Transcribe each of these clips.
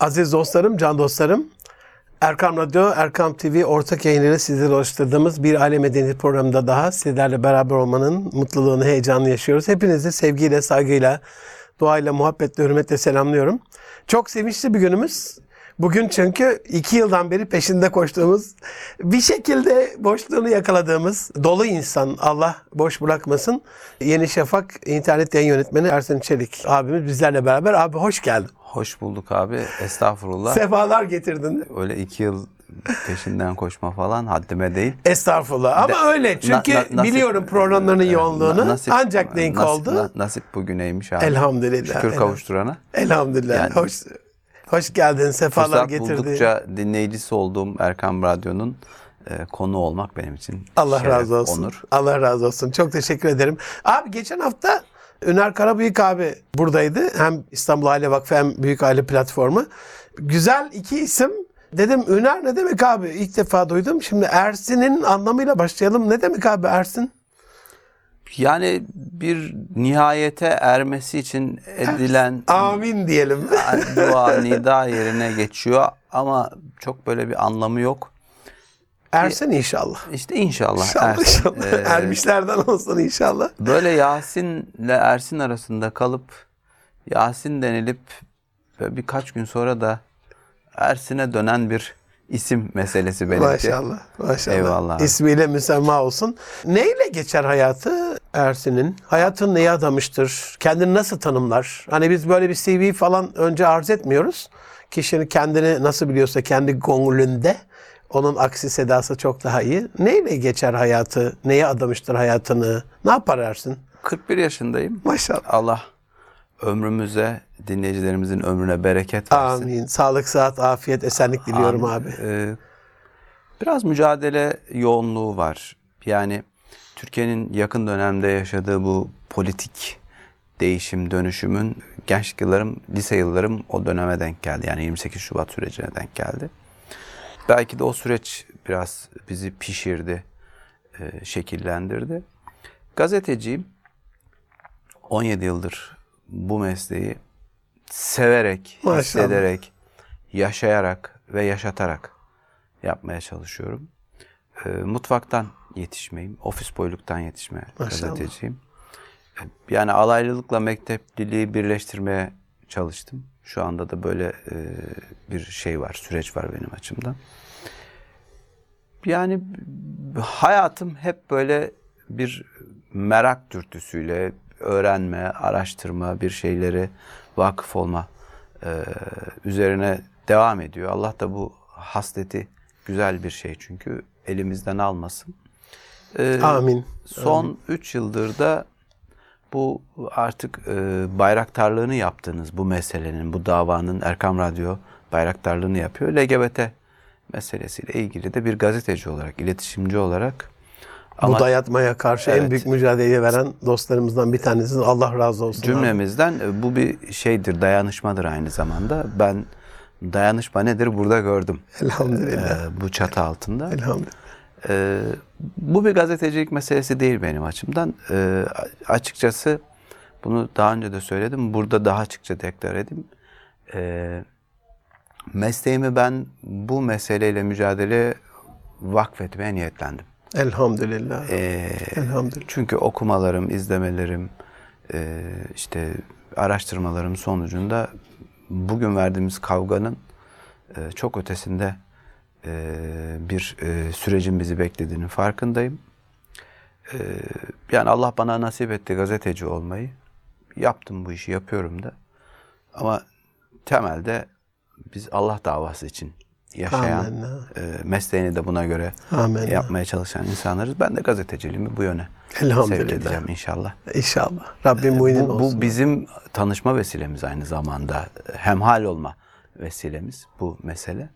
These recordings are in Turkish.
Aziz dostlarım, can dostlarım, Erkam Radyo, Erkam TV ortak yayınıyla sizlere oluşturduğumuz bir aile medeniyet programında daha sizlerle beraber olmanın mutluluğunu, heyecanını yaşıyoruz. Hepinizi sevgiyle, saygıyla, duayla, muhabbetle, hürmetle selamlıyorum. Çok sevinçli bir günümüz. Bugün çünkü iki yıldan beri peşinde koştuğumuz, bir şekilde boşluğunu yakaladığımız dolu insan Allah boş bırakmasın. Yeni Şafak internet yayın yönetmeni Ersin Çelik abimiz bizlerle beraber. Abi hoş geldin. Hoş bulduk abi. Estağfurullah. Sefalar getirdin. Öyle iki yıl peşinden koşma falan haddime değil. Estağfurullah. Ama De- öyle çünkü Na- na- nasip- biliyorum programlarının yoğunluğunu. na- nasip- Ancak denk nasip- oldu. na- nasip bugüneymiş abi. Elhamdülillah, Şükür elhamdülillah. kavuşturana. Elhamdülillah. Yani- hoş hoş geldin. Sefalar getirdin. buldukça dinleyicisi olduğum Erkam Radyo'nun e, konu olmak benim için Allah şeref, razı olsun. onur. Allah razı olsun. Çok teşekkür ederim. Abi geçen hafta Üner Karabıyık abi buradaydı. Hem İstanbul Aile Vakfı hem Büyük Aile Platformu. Güzel iki isim. Dedim Üner ne demek abi? İlk defa duydum. Şimdi Ersin'in anlamıyla başlayalım. Ne demek abi Ersin? Yani bir nihayete ermesi için edilen Amin diyelim. dua nida yerine geçiyor ama çok böyle bir anlamı yok. Ersin inşallah. İşte inşallah. İnşallah Ersin. inşallah. Ee, Ermişlerden olsun inşallah. Böyle Yasin'le Ersin arasında kalıp Yasin denilip birkaç gün sonra da Ersin'e dönen bir isim meselesi benimki. Maşallah. Maşallah. Eyvallah. İsmiyle müsemma olsun. Neyle geçer hayatı Ersin'in? Hayatın neye adamıştır? Kendini nasıl tanımlar? Hani biz böyle bir CV falan önce arz etmiyoruz. Kişinin kendini nasıl biliyorsa kendi gönlünde onun aksi sedası çok daha iyi. Neyle geçer hayatı? Neye adamıştır hayatını? Ne yapar Ersin? 41 yaşındayım. Maşallah. Allah ömrümüze, dinleyicilerimizin ömrüne bereket versin. Amin. Sağlık, sıhhat, afiyet, esenlik diliyorum Amin. abi. Ee, biraz mücadele yoğunluğu var. Yani Türkiye'nin yakın dönemde yaşadığı bu politik değişim, dönüşümün gençlik yıllarım, lise yıllarım o döneme denk geldi. Yani 28 Şubat sürecine denk geldi. Belki de o süreç biraz bizi pişirdi, e, şekillendirdi. Gazeteciyim. 17 yıldır bu mesleği severek, Maşallah. hissederek, yaşayarak ve yaşatarak yapmaya çalışıyorum. E, mutfaktan yetişmeyim, ofis boyluktan yetişme Maşallah. gazeteciyim. E, Yani alaylılıkla mektepliliği birleştirmeye çalıştım. Şu anda da böyle e, bir şey var, süreç var benim açımdan. Yani hayatım hep böyle bir merak dürtüsüyle öğrenme, araştırma, bir şeyleri vakıf olma e, üzerine devam ediyor. Allah da bu hasleti güzel bir şey çünkü elimizden almasın. E, Amin. Son 3 yıldır da bu artık e, bayraktarlığını yaptığınız bu meselenin, bu davanın Erkam Radyo bayraktarlığını yapıyor. LGBT meselesiyle ilgili de bir gazeteci olarak, iletişimci olarak Bu dayatmaya karşı en Evet. büyük mücadeleyi veren dostlarımızdan bir tanesi. Allah razı olsun. abi. cümlemizden e, bu bir şeydir, dayanışmadır aynı zamanda. Ben dayanışma nedir burada gördüm. Elhamdülillah. e, bu çatı altında. Elhamdülillah. Ee, bu bir gazetecilik meselesi değil benim açımdan. Ee, açıkçası bunu daha önce de söyledim. Burada daha açıkça deklar edeyim. Ee, mesleğimi ben bu meseleyle mücadele vakfetmeye niyetlendim. Elhamdülillah. Ee, Elhamdülillah. çünkü okumalarım, izlemelerim, e, işte araştırmalarım sonucunda bugün verdiğimiz kavganın e, çok ötesinde e, bir e, sürecin bizi beklediğinin farkındayım. E, yani Allah bana nasip etti gazeteci olmayı. Yaptım bu işi, yapıyorum da. Ama temelde biz Allah davası için yaşayan, Amenna. mesleğini de buna göre Amenna. yapmaya çalışan insanlarız. Ben de gazeteciliğimi bu yöne sevk edeceğim inşallah. İnşallah. Rabbim muinin Bu, olsun. bu bizim tanışma vesilemiz aynı zamanda. Hemhal olma vesilemiz bu mesele.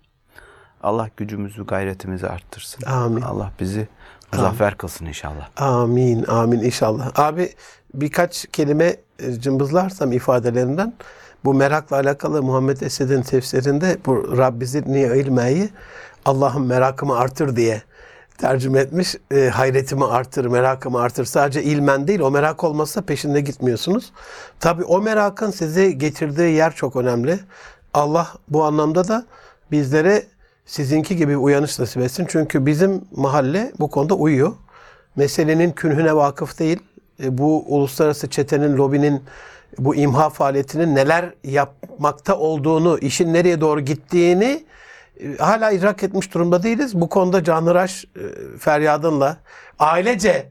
Allah gücümüzü, gayretimizi arttırsın. Amin. Allah bizi muzaffer kılsın inşallah. Amin. Amin inşallah. Abi birkaç kelime e, cımbızlarsam ifadelerinden bu merakla alakalı Muhammed Esed'in tefsirinde bu Rabbi zidni ilmeyi Allah'ım merakımı artır diye tercüme etmiş. E, hayretimi artır, merakımı artır. Sadece ilmen değil, o merak olmazsa peşinde gitmiyorsunuz. Tabii o merakın sizi getirdiği yer çok önemli. Allah bu anlamda da bizlere sizinki gibi uyanış nasip etsin. Çünkü bizim mahalle bu konuda uyuyor. Meselenin künhüne vakıf değil. E, Bu uluslararası çetenin, lobinin bu imha faaliyetinin neler yapmakta olduğunu, işin nereye doğru gittiğini e, hala idrak etmiş durumda değiliz. Bu konuda Canhıraş e, feryadınla ailece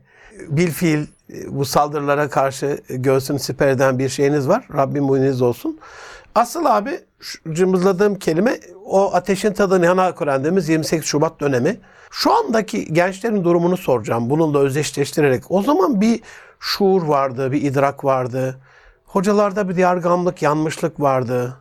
bil fiil bu saldırılara karşı göğsünü siper eden bir şeyiniz var. Rabbim muyniniz olsun. Asıl abi cımbızladığım kelime o ateşin tadı nihana Kur'an'dığımız 28 Şubat dönemi. Şu andaki gençlerin durumunu soracağım. Bununla özdeşleştirerek. O zaman bir şuur vardı, bir idrak vardı. Hocalarda bir yargamlık, yanmışlık vardı.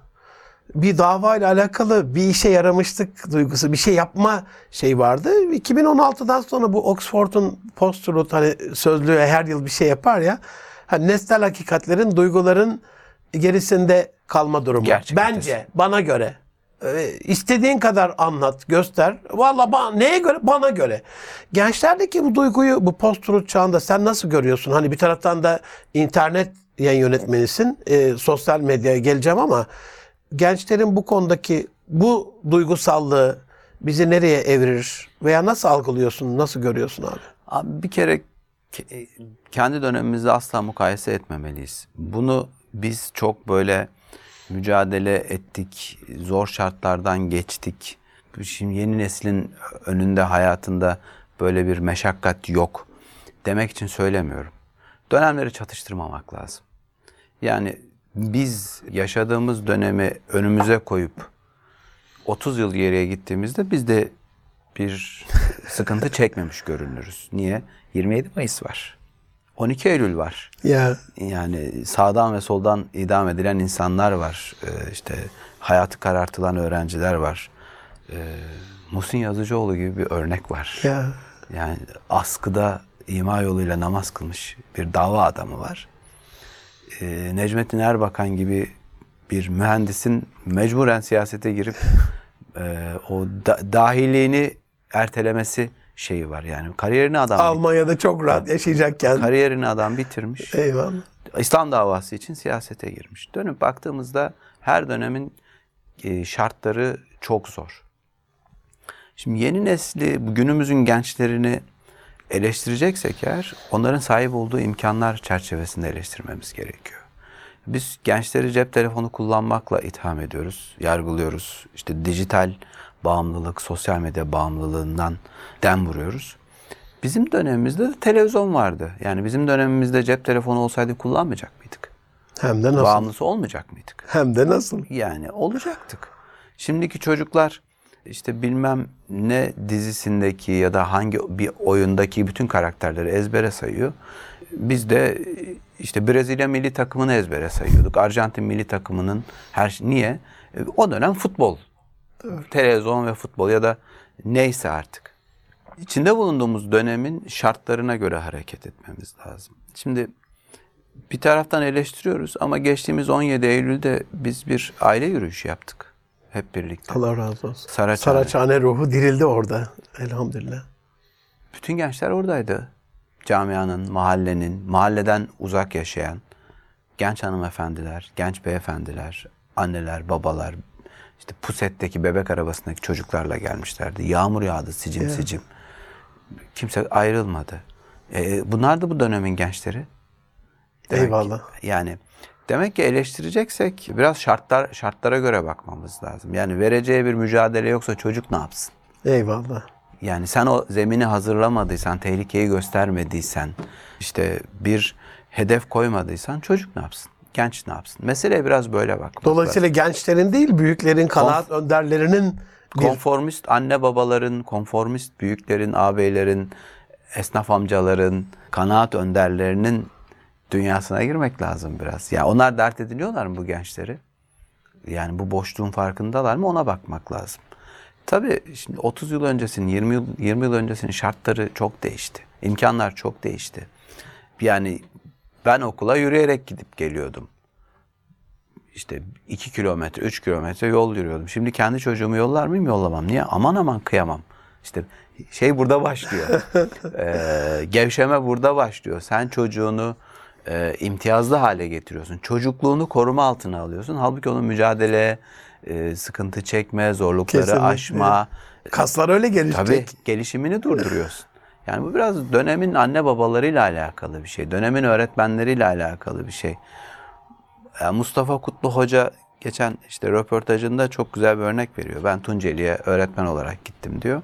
Bir dava ile alakalı bir işe yaramışlık duygusu, bir şey yapma şey vardı. 2016'dan sonra bu Oxford'un post-truth hani sözlüğü her yıl bir şey yapar ya. Hani nesnel hakikatlerin, duyguların gerisinde kalma durumu. Gerçek Bence, bana göre. Ee, istediğin kadar anlat, göster. Valla bana, neye göre? Bana göre. Gençlerdeki bu duyguyu bu post-truth çağında sen nasıl görüyorsun? Hani bir taraftan da internet yayın yönetmenisin. Ee, sosyal medyaya geleceğim ama gençlerin bu konudaki bu duygusallığı bizi nereye evirir? Veya nasıl algılıyorsun, nasıl görüyorsun abi? Abi bir kere ke- kendi dönemimizde asla mukayese etmemeliyiz. Bunu biz çok böyle mücadele ettik, zor şartlardan geçtik. Şimdi yeni neslin önünde hayatında böyle bir meşakkat yok demek için söylemiyorum. Dönemleri çatıştırmamak lazım. Yani biz yaşadığımız dönemi önümüze koyup 30 yıl geriye gittiğimizde biz de bir sıkıntı çekmemiş görünürüz. Niye? 27 Mayıs var. 12 Eylül var. Ya Yani sağdan ve soldan idam edilen insanlar var. Ee, işte hayatı karartılan öğrenciler var. Ee, Muhsin Yazıcıoğlu gibi bir örnek var. ya Yani askıda ima yoluyla namaz kılmış bir dava adamı var. Ee, Necmettin Erbakan gibi bir mühendisin mecburen siyasete girip e, o da- dahiliğini ertelemesi şeyi var yani. Kariyerini adam Almanya'da çok rahat yaşayacakken. kariyerini adam bitirmiş. Eyvallah. İslam davası için siyasete girmiş. Dönüp baktığımızda her dönemin e, şartları çok zor. Şimdi yeni nesli, günümüzün gençlerini eleştireceksek eğer onların sahip olduğu imkanlar çerçevesinde eleştirmemiz gerekiyor. Biz gençleri cep telefonu kullanmakla itham ediyoruz, yargılıyoruz. İşte dijital bağımlılık, sosyal medya bağımlılığından dem vuruyoruz. Bizim dönemimizde de televizyon vardı. Yani bizim dönemimizde cep telefonu olsaydı kullanmayacak mıydık? Hem de nasıl? Bağımlısı olmayacak mıydık? Hem de nasıl? Yani olacaktık. Şimdiki çocuklar işte bilmem ne dizisindeki ya da hangi bir oyundaki bütün karakterleri ezbere sayıyor. Biz de işte Brezilya milli takımını ezbere sayıyorduk. Arjantin milli takımının her. Niye? O dönem futbol. Televizyon ve futbol ya da neyse artık. İçinde bulunduğumuz dönemin şartlarına göre hareket etmemiz lazım. Şimdi bir taraftan eleştiriyoruz ama geçtiğimiz 17 Eylül'de biz bir aile yürüyüşü yaptık. Hep birlikte. Allah razı olsun. Saraçhane. Saraçhane ruhu dirildi orada. Elhamdülillah. Bütün gençler oradaydı. Camianın, mahallenin, mahalleden uzak yaşayan genç hanımefendiler, genç beyefendiler, anneler, babalar, işte pusetteki bebek arabasındaki çocuklarla gelmişlerdi. Yağmur yağdı sicim sicim. Kimse ayrılmadı. E, bunlar da bu dönemin gençleri. Demek Eyvallah. ki- yani demek ki eleştireceksek biraz şartlar şartlara göre bakmamız lazım. Yani vereceği bir mücadele yoksa çocuk ne yapsın? Eyvallah. Yani sen o zemini hazırlamadıysan, tehlikeyi göstermediysen, işte bir hedef koymadıysan çocuk ne yapsın? Genç ne yapsın? Meseleye biraz böyle bakmak Dolayısıyla gençlerin değil, büyüklerin, kanaat önderlerinin bir konformist anne babaların, konformist büyüklerin, ağabeylerin, esnaf amcaların, kanaat önderlerinin dünyasına girmek lazım biraz. Ya onlar dert ediniyorlar mı bu gençleri? Yani bu boşluğun farkındalar mı ona bakmak lazım. Tabii şimdi 30 yıl öncesinin, 20 yıl, 20 yıl öncesinin şartları çok değişti. İmkanlar çok değişti. Yani ben okula yürüyerek gidip geliyordum işte 2 kilometre, 3 kilometre yol yürüyordum. Şimdi kendi çocuğumu yollar mıyım? Yollamam. Niye? Aman aman kıyamam. İşte şey burada başlıyor. Ee, gevşeme burada başlıyor. Sen çocuğunu e, imtiyazlı hale getiriyorsun. Çocukluğunu koruma altına alıyorsun. Halbuki onun mücadele e, sıkıntı çekme, zorlukları Kesinlikle. aşma. Kaslar öyle gelişecek. Tabii gelişimini durduruyorsun. Yani bu biraz dönemin anne babalarıyla alakalı bir şey. Dönemin öğretmenleriyle alakalı bir şey. Yani Mustafa Kutlu Hoca geçen işte röportajında çok güzel bir örnek veriyor. Ben Tunceli'ye öğretmen olarak gittim diyor.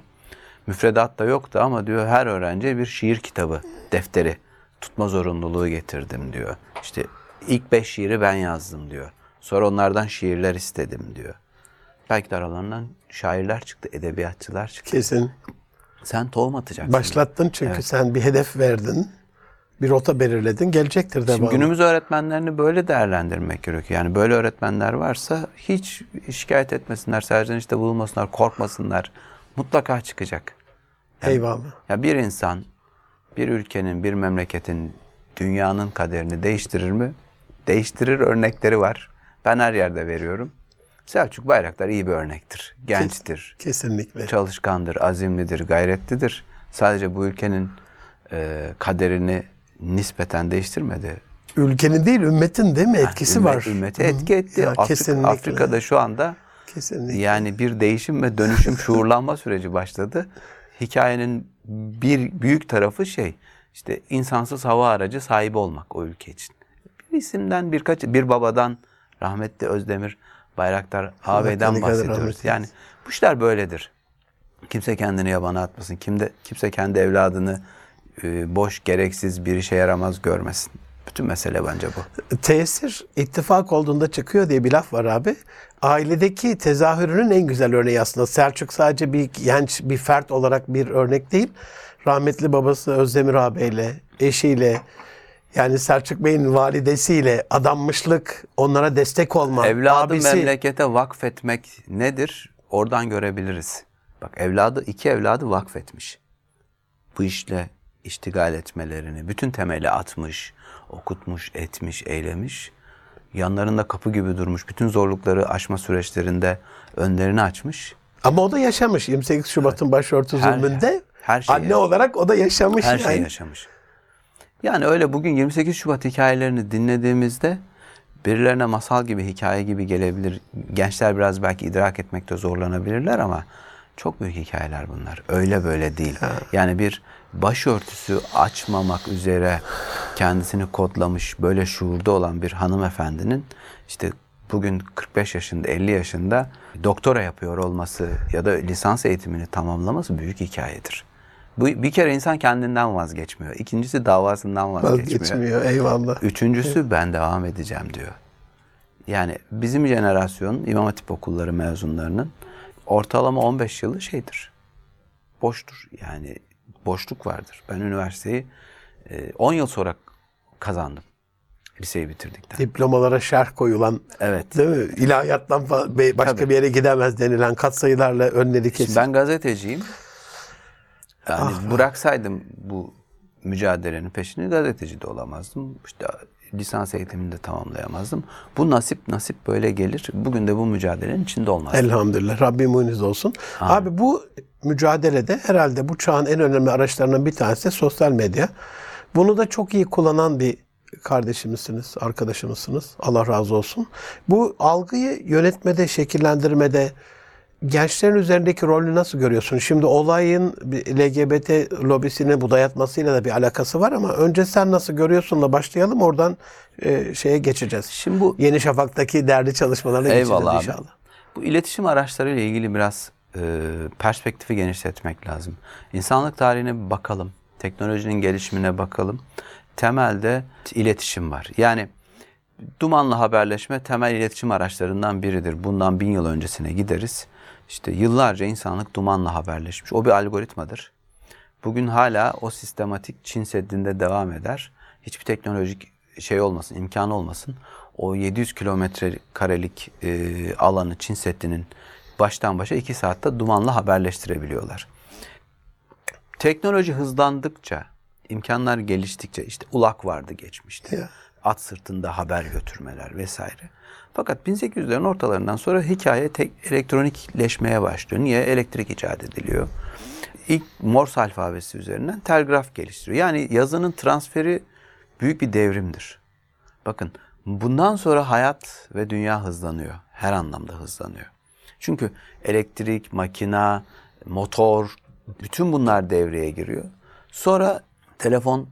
Müfredat da yoktu ama diyor her öğrenciye bir şiir kitabı, defteri tutma zorunluluğu getirdim diyor. İşte ilk beş şiiri ben yazdım diyor. Sonra onlardan şiirler istedim diyor. Belki de aralarından şairler çıktı, edebiyatçılar çıktı. Kesin. Sen tohum atacaksın. Başlattın çünkü sen bir hedef verdin. Bir rota belirledin. Gelecektir Şimdi devamı. günümüz öğretmenlerini böyle değerlendirmek gerekiyor. Yani böyle öğretmenler varsa hiç şikayet etmesinler, serzenişte bulunmasınlar, korkmasınlar. Mutlaka çıkacak. Eyvallah. Ya bir insan bir ülkenin, bir memleketin, dünyanın kaderini değiştirir mi? Değiştirir örnekleri var. Ben her yerde veriyorum. Selçuk Bayraktar iyi bir örnektir. Gençtir, Kesinlikle. çalışkandır, azimlidir, gayretlidir. Sadece bu ülkenin e, kaderini nispeten değiştirmedi. Ülkenin değil, ümmetin değil mi? Etkisi Ümmet- var. Ümmeti etki etti. Ya, Afrika- kesinlikle. Afrika'da şu anda Kesinlikle. yani bir değişim ve dönüşüm, şuurlanma süreci başladı. Hikayenin bir büyük tarafı şey, işte insansız hava aracı sahibi olmak o ülke için. Bir isimden birkaç, bir babadan rahmetli Özdemir Bayraktar rahmet bahsediyoruz. Yani bu işler böyledir. Kimse kendini yabana atmasın. Kimde, kimse kendi evladını e, boş, gereksiz, bir işe yaramaz görmesin. Bütün mesele bence bu. Tesir ittifak olduğunda çıkıyor diye bir laf var abi. Ailedeki tezahürünün en güzel örneği aslında. Selçuk sadece bir genç bir fert olarak bir örnek değil. Rahmetli babası Özdemir ağabeyle, eşiyle, yani Selçuk Bey'in validesiyle adanmışlık, onlara destek olma, Evladı abisi memlekete vakfetmek nedir? Oradan görebiliriz. Bak evladı iki evladı vakfetmiş. Bu işle iştigal etmelerini bütün temeli atmış, okutmuş, etmiş, eylemiş. Yanlarında kapı gibi durmuş. Bütün zorlukları aşma süreçlerinde önlerini açmış. ama o da yaşamış 28 Şubat'ın başörtü Her- zulmünde. her şeyi anne yaşamış. olarak o da yaşamış Her yani. şeyi yaşamış. Yani öyle bugün 28 Şubat hikayelerini dinlediğimizde birilerine masal gibi, hikaye gibi gelebilir. Gençler biraz belki idrak etmekte zorlanabilirler ama çok büyük hikayeler bunlar. Öyle böyle değil. Yani bir başörtüsü açmamak üzere kendisini kodlamış, böyle şuurda olan bir hanımefendinin işte bugün 45 yaşında, 50 yaşında doktora yapıyor olması ya da lisans eğitimini tamamlaması büyük hikayedir. Bu bir kere insan kendinden vazgeçmiyor. İkincisi davasından vazgeçmiyor. Vazgeçmiyor eyvallah. Üçüncüsü ben devam edeceğim diyor. Yani bizim jenerasyon İmam Hatip okulları mezunlarının ortalama 15 yılı şeydir. Boştur. Yani boşluk vardır. Ben üniversiteyi e, 10 yıl sonra kazandım. Liseyi bitirdikten. Diplomalara şerh koyulan Evet. Değil mi? İlahiyattan başka Tabii. bir yere gidemez denilen katsayılarla önleri Şimdi kesin. ben gazeteciyim. Yani Ah. bıraksaydım bu mücadelenin peşini gazeteci de olamazdım. İşte lisans eğitimini de tamamlayamazdım. Bu nasip nasip böyle gelir. Bugün de bu mücadelenin içinde olmazdım. Elhamdülillah. Rabbim muiniz olsun. Abi bu mücadelede herhalde bu çağın en önemli araçlarından bir tanesi de sosyal medya. Bunu da çok iyi kullanan bir kardeşimizsiniz, arkadaşımızsınız. Allah razı olsun. Bu algıyı yönetmede, şekillendirmede gençlerin üzerindeki rolünü nasıl görüyorsun? Şimdi olayın LGBT lobisine bu dayatmasıyla da bir alakası var ama önce sen nasıl görüyorsunla başlayalım oradan e, şeye geçeceğiz. Şimdi bu Yeni Şafak'taki derdi çalışmalarına Eyvallah abi. geçeceğiz inşallah. Bu iletişim araçlarıyla ilgili biraz e, perspektifi genişletmek lazım. İnsanlık tarihine bakalım. Teknolojinin gelişimine bakalım. Temelde iletişim var. Yani dumanlı haberleşme temel iletişim araçlarından biridir. Bundan bin yıl öncesine gideriz. İşte yıllarca insanlık dumanla haberleşmiş. O bir algoritmadır. Bugün hala o sistematik Çin Seddi'nde devam eder. Hiçbir teknolojik şey olmasın, imkanı olmasın. O 700 kilometre karelik e, alanı Çin Seddi'nin baştan başa iki saatte dumanla haberleştirebiliyorlar. Teknoloji hızlandıkça, imkanlar geliştikçe işte ulak vardı geçmişte. Ya. At sırtında haber götürmeler vesaire. Fakat 1800'lerin ortalarından sonra hikaye tek elektronikleşmeye başlıyor. Niye? Elektrik icat ediliyor. İlk Morse alfabesi üzerinden telgraf geliştiriyor. Yani yazının transferi büyük bir devrimdir. Bakın Bundan sonra hayat ve dünya hızlanıyor. Her anlamda hızlanıyor. Çünkü elektrik, makina, motor, bütün bunlar devreye giriyor. Sonra telefon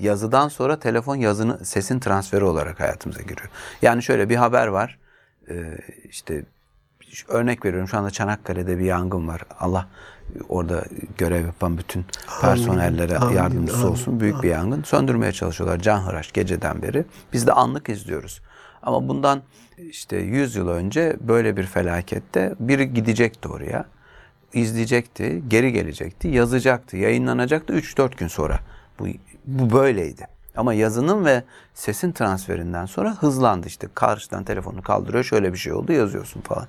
yazıdan sonra telefon yazını sesin transferi olarak hayatımıza giriyor. Yani şöyle bir haber var. Ee, işte örnek veriyorum şu anda Çanakkale'de bir yangın var. Allah orada görev yapan bütün personellere amin, yardımcısı amin, olsun. Büyük bir yangın. Söndürmeye çalışıyorlar canhıraş geceden beri. Biz de anlık izliyoruz. Ama bundan işte 100 yıl önce böyle bir felakette biri gidecekti oraya. izleyecekti, geri gelecekti, yazacaktı, yayınlanacaktı 3-4 gün sonra. Bu, bu böyleydi. Ama yazının ve sesin transferinden sonra hızlandı işte. Karşıdan telefonu kaldırıyor şöyle bir şey oldu yazıyorsun falan.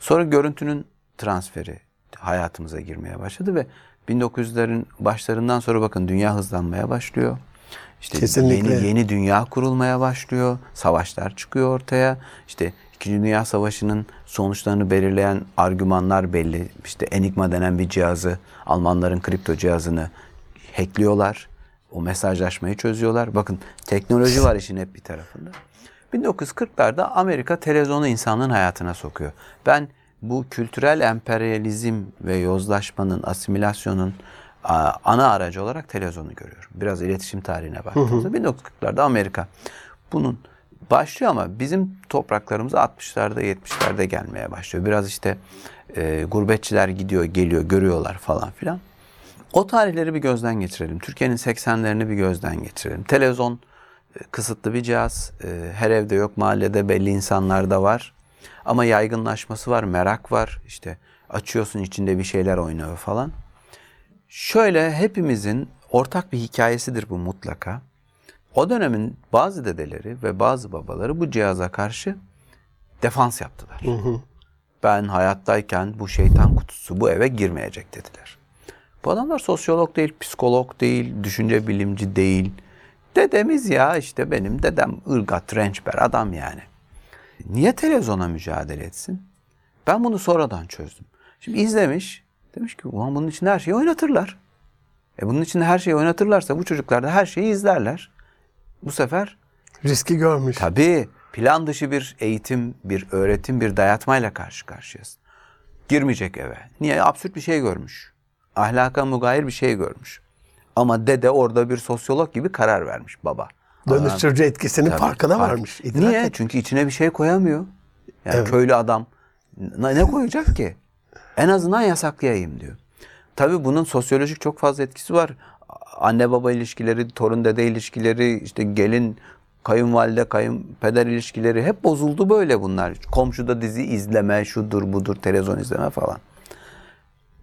Sonra görüntünün transferi hayatımıza girmeye başladı ve 1900'lerin başlarından sonra bakın dünya hızlanmaya başlıyor. İşte Kesinlikle. yeni yeni dünya kurulmaya başlıyor. Savaşlar çıkıyor ortaya. İşte İkinci Dünya Savaşı'nın sonuçlarını belirleyen argümanlar belli. İşte Enigma denen bir cihazı, Almanların kripto cihazını hackliyorlar. O mesajlaşmayı çözüyorlar. Bakın teknoloji var işin hep bir tarafında. 1940'larda Amerika televizyonu insanlığın hayatına sokuyor. Ben bu kültürel emperyalizm ve yozlaşmanın, asimilasyonun ana aracı olarak televizyonu görüyorum. Biraz iletişim tarihine baktığımızda 1940'larda Amerika bunun başlıyor ama bizim topraklarımıza 60'larda 70'lerde gelmeye başlıyor. Biraz işte e, gurbetçiler gidiyor, geliyor, görüyorlar falan filan. O tarihleri bir gözden geçirelim. Türkiye'nin 80'lerini bir gözden geçirelim. Televizyon e, kısıtlı bir cihaz. E, Her evde yok, mahallede belli insanlarda var. Ama yaygınlaşması var, merak var. İşte açıyorsun içinde bir şeyler oynuyor falan. Şöyle hepimizin ortak bir hikayesidir bu mutlaka. O dönemin bazı dedeleri ve bazı babaları bu cihaza karşı defans yaptılar. Ben hayattayken bu şeytan kutusu bu eve girmeyecek dediler. Bu adamlar sosyolog değil, psikolog değil, düşünce bilimci değil. Dedemiz ya işte benim dedem ırgat, rençber adam yani. Niye televizyona mücadele etsin? Ben bunu sonradan çözdüm. Şimdi izlemiş. Demiş ki ulan bunun içinde her şeyi oynatırlar. E bunun içinde her şeyi oynatırlarsa bu çocuklar da her şeyi izlerler. Bu sefer Riski görmüş. tabii plan dışı bir eğitim, bir öğretim, bir dayatmayla karşı karşıyasın. Girmeyecek eve. Niye? Absürt bir şey görmüş. Ahlaka mugayir bir şey görmüş. Ama dede orada bir sosyolog gibi karar vermiş baba. Dönüştürücü etkisinin Tabii, farkına fark- varmış. İdrak Niye? et- Çünkü içine bir şey koyamıyor. Yani Evet. köylü adam ne, ne koyacak ki? En azından yasaklayayım diyor. Tabii bunun sosyolojik çok fazla etkisi var. Anne baba ilişkileri, torun dede ilişkileri, işte gelin kayınvalide, kayınpeder ilişkileri hep bozuldu böyle bunlar. Komşuda dizi izleme, şudur budur, televizyon izleme falan.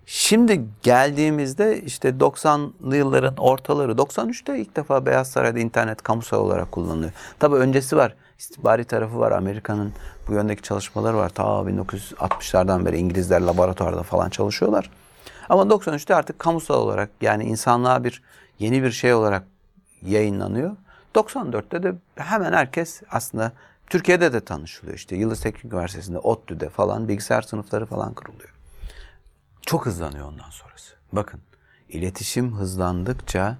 Şimdi geldiğimizde işte 90'lı yılların ortaları, 93'te ilk defa Beyaz Saray'da internet kamusal olarak kullanılıyor. Tabii öncesi var. İstihbari tarafı var. Amerika'nın bu yöndeki çalışmaları var. Ta 1960'lardan beri İngilizler laboratuvarda falan çalışıyorlar. Ama 93'te artık kamusal olarak yani insanlığa bir yeni bir şey olarak yayınlanıyor. 94'te de hemen herkes aslında Türkiye'de de tanışılıyor. İşte Yıldız Teknik Üniversitesi'nde, ODTÜ'de falan bilgisayar sınıfları falan kuruluyor. Çok hızlanıyor ondan sonrası. Bakın iletişim hızlandıkça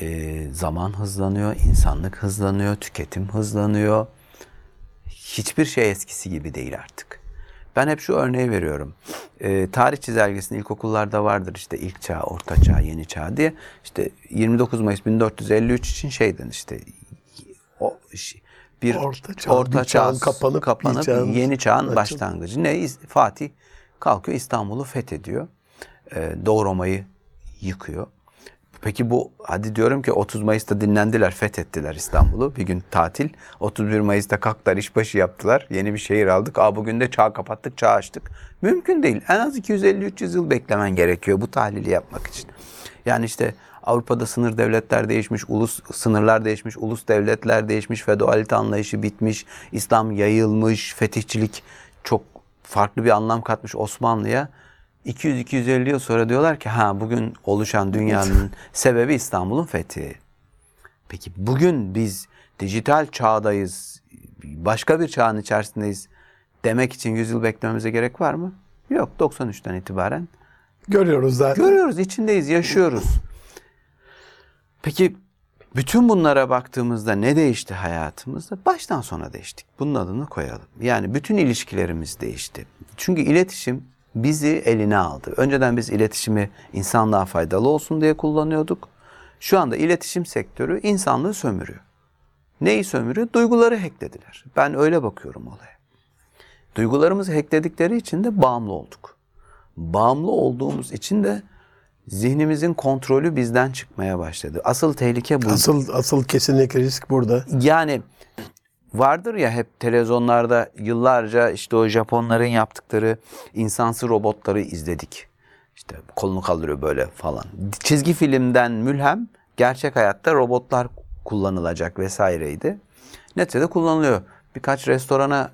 e, zaman hızlanıyor, insanlık hızlanıyor, tüketim hızlanıyor. Hiçbir şey eskisi gibi değil artık. Ben hep şu örneği veriyorum. E, tarih çizelgesinde ilkokullarda vardır işte ilk çağ, orta çağ, yeni çağ diye. İşte 29 Mayıs 1453 için şeyden işte o şey- bir Orta çağ, bir çağın kapanıp bir çağın yeni çağın açılıp- başlangıcı. Ne? Fatih kalkıyor İstanbul'u fethediyor. Ee, Doğu Roma'yı yıkıyor. Peki bu hadi diyorum ki 30 Mayıs'ta dinlendiler, fethettiler İstanbul'u. Bir gün tatil. 31 Mayıs'ta kalktılar, işbaşı yaptılar. Yeni bir şehir aldık. Aa bugün de çağ kapattık, çağ açtık. Mümkün değil. En az 250-300 yıl beklemen gerekiyor bu tahlili yapmak için. Yani işte Avrupa'da sınır devletler değişmiş, ulus sınırlar değişmiş, ulus devletler değişmiş, feodalite anlayışı bitmiş, İslam yayılmış, fetihçilik çok farklı bir anlam katmış Osmanlı'ya. 200-250 yıl sonra diyorlar ki ha bugün oluşan dünyanın sebebi İstanbul'un fethi. Peki bugün biz dijital çağdayız, başka bir çağın içerisindeyiz demek için 100 yıl beklememize gerek var mı? Yok 93'ten itibaren Görüyoruz zaten. Görüyoruz, içindeyiz, yaşıyoruz. Peki Bütün bunlara baktığımızda ne değişti hayatımızda? Baştan sona değiştik. Bunun adını koyalım. Yani bütün ilişkilerimiz değişti. Çünkü iletişim bizi eline aldı. Önceden biz iletişimi insanlığa faydalı olsun diye kullanıyorduk. Şu anda iletişim sektörü insanlığı sömürüyor. Neyi sömürüyor? Duyguları hacklediler. Ben öyle bakıyorum olaya. Duygularımızı hackledikleri için de bağımlı olduk. Bağımlı olduğumuz için de zihnimizin kontrolü bizden çıkmaya başladı. Asıl tehlike bu. Asıl asıl kesinlikle risk burada. Yani vardır ya hep televizyonlarda yıllarca işte o Japonların yaptıkları insansı robotları izledik. İşte kolunu kaldırıyor böyle falan. Çizgi filmden mülhem gerçek hayatta robotlar kullanılacak vesaireydi. Neticede kullanılıyor. Birkaç restorana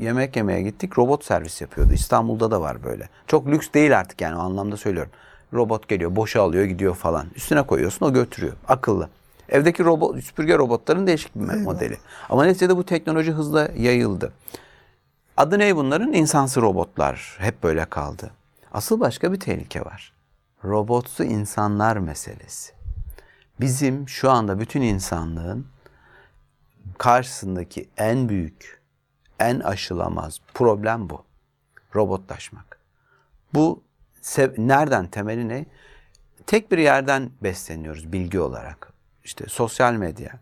yemek yemeye gittik. Robot servis yapıyordu. İstanbul'da da var böyle. Çok lüks değil artık yani o anlamda söylüyorum. Robot geliyor, boşa alıyor, gidiyor falan. Üstüne koyuyorsun, o götürüyor. Akıllı. Evdeki robot, süpürge robotların değişik bir modeli. Ama neticede bu teknoloji hızla yayıldı. Adı ne bunların? İnsansı robotlar. Hep böyle kaldı. Asıl başka bir tehlike var. Robotsu insanlar meselesi. Bizim şu anda bütün insanlığın karşısındaki en büyük, en aşılamaz problem bu. Robotlaşmak. Bu nereden temeli ne? Tek bir yerden besleniyoruz bilgi olarak. İşte sosyal medya.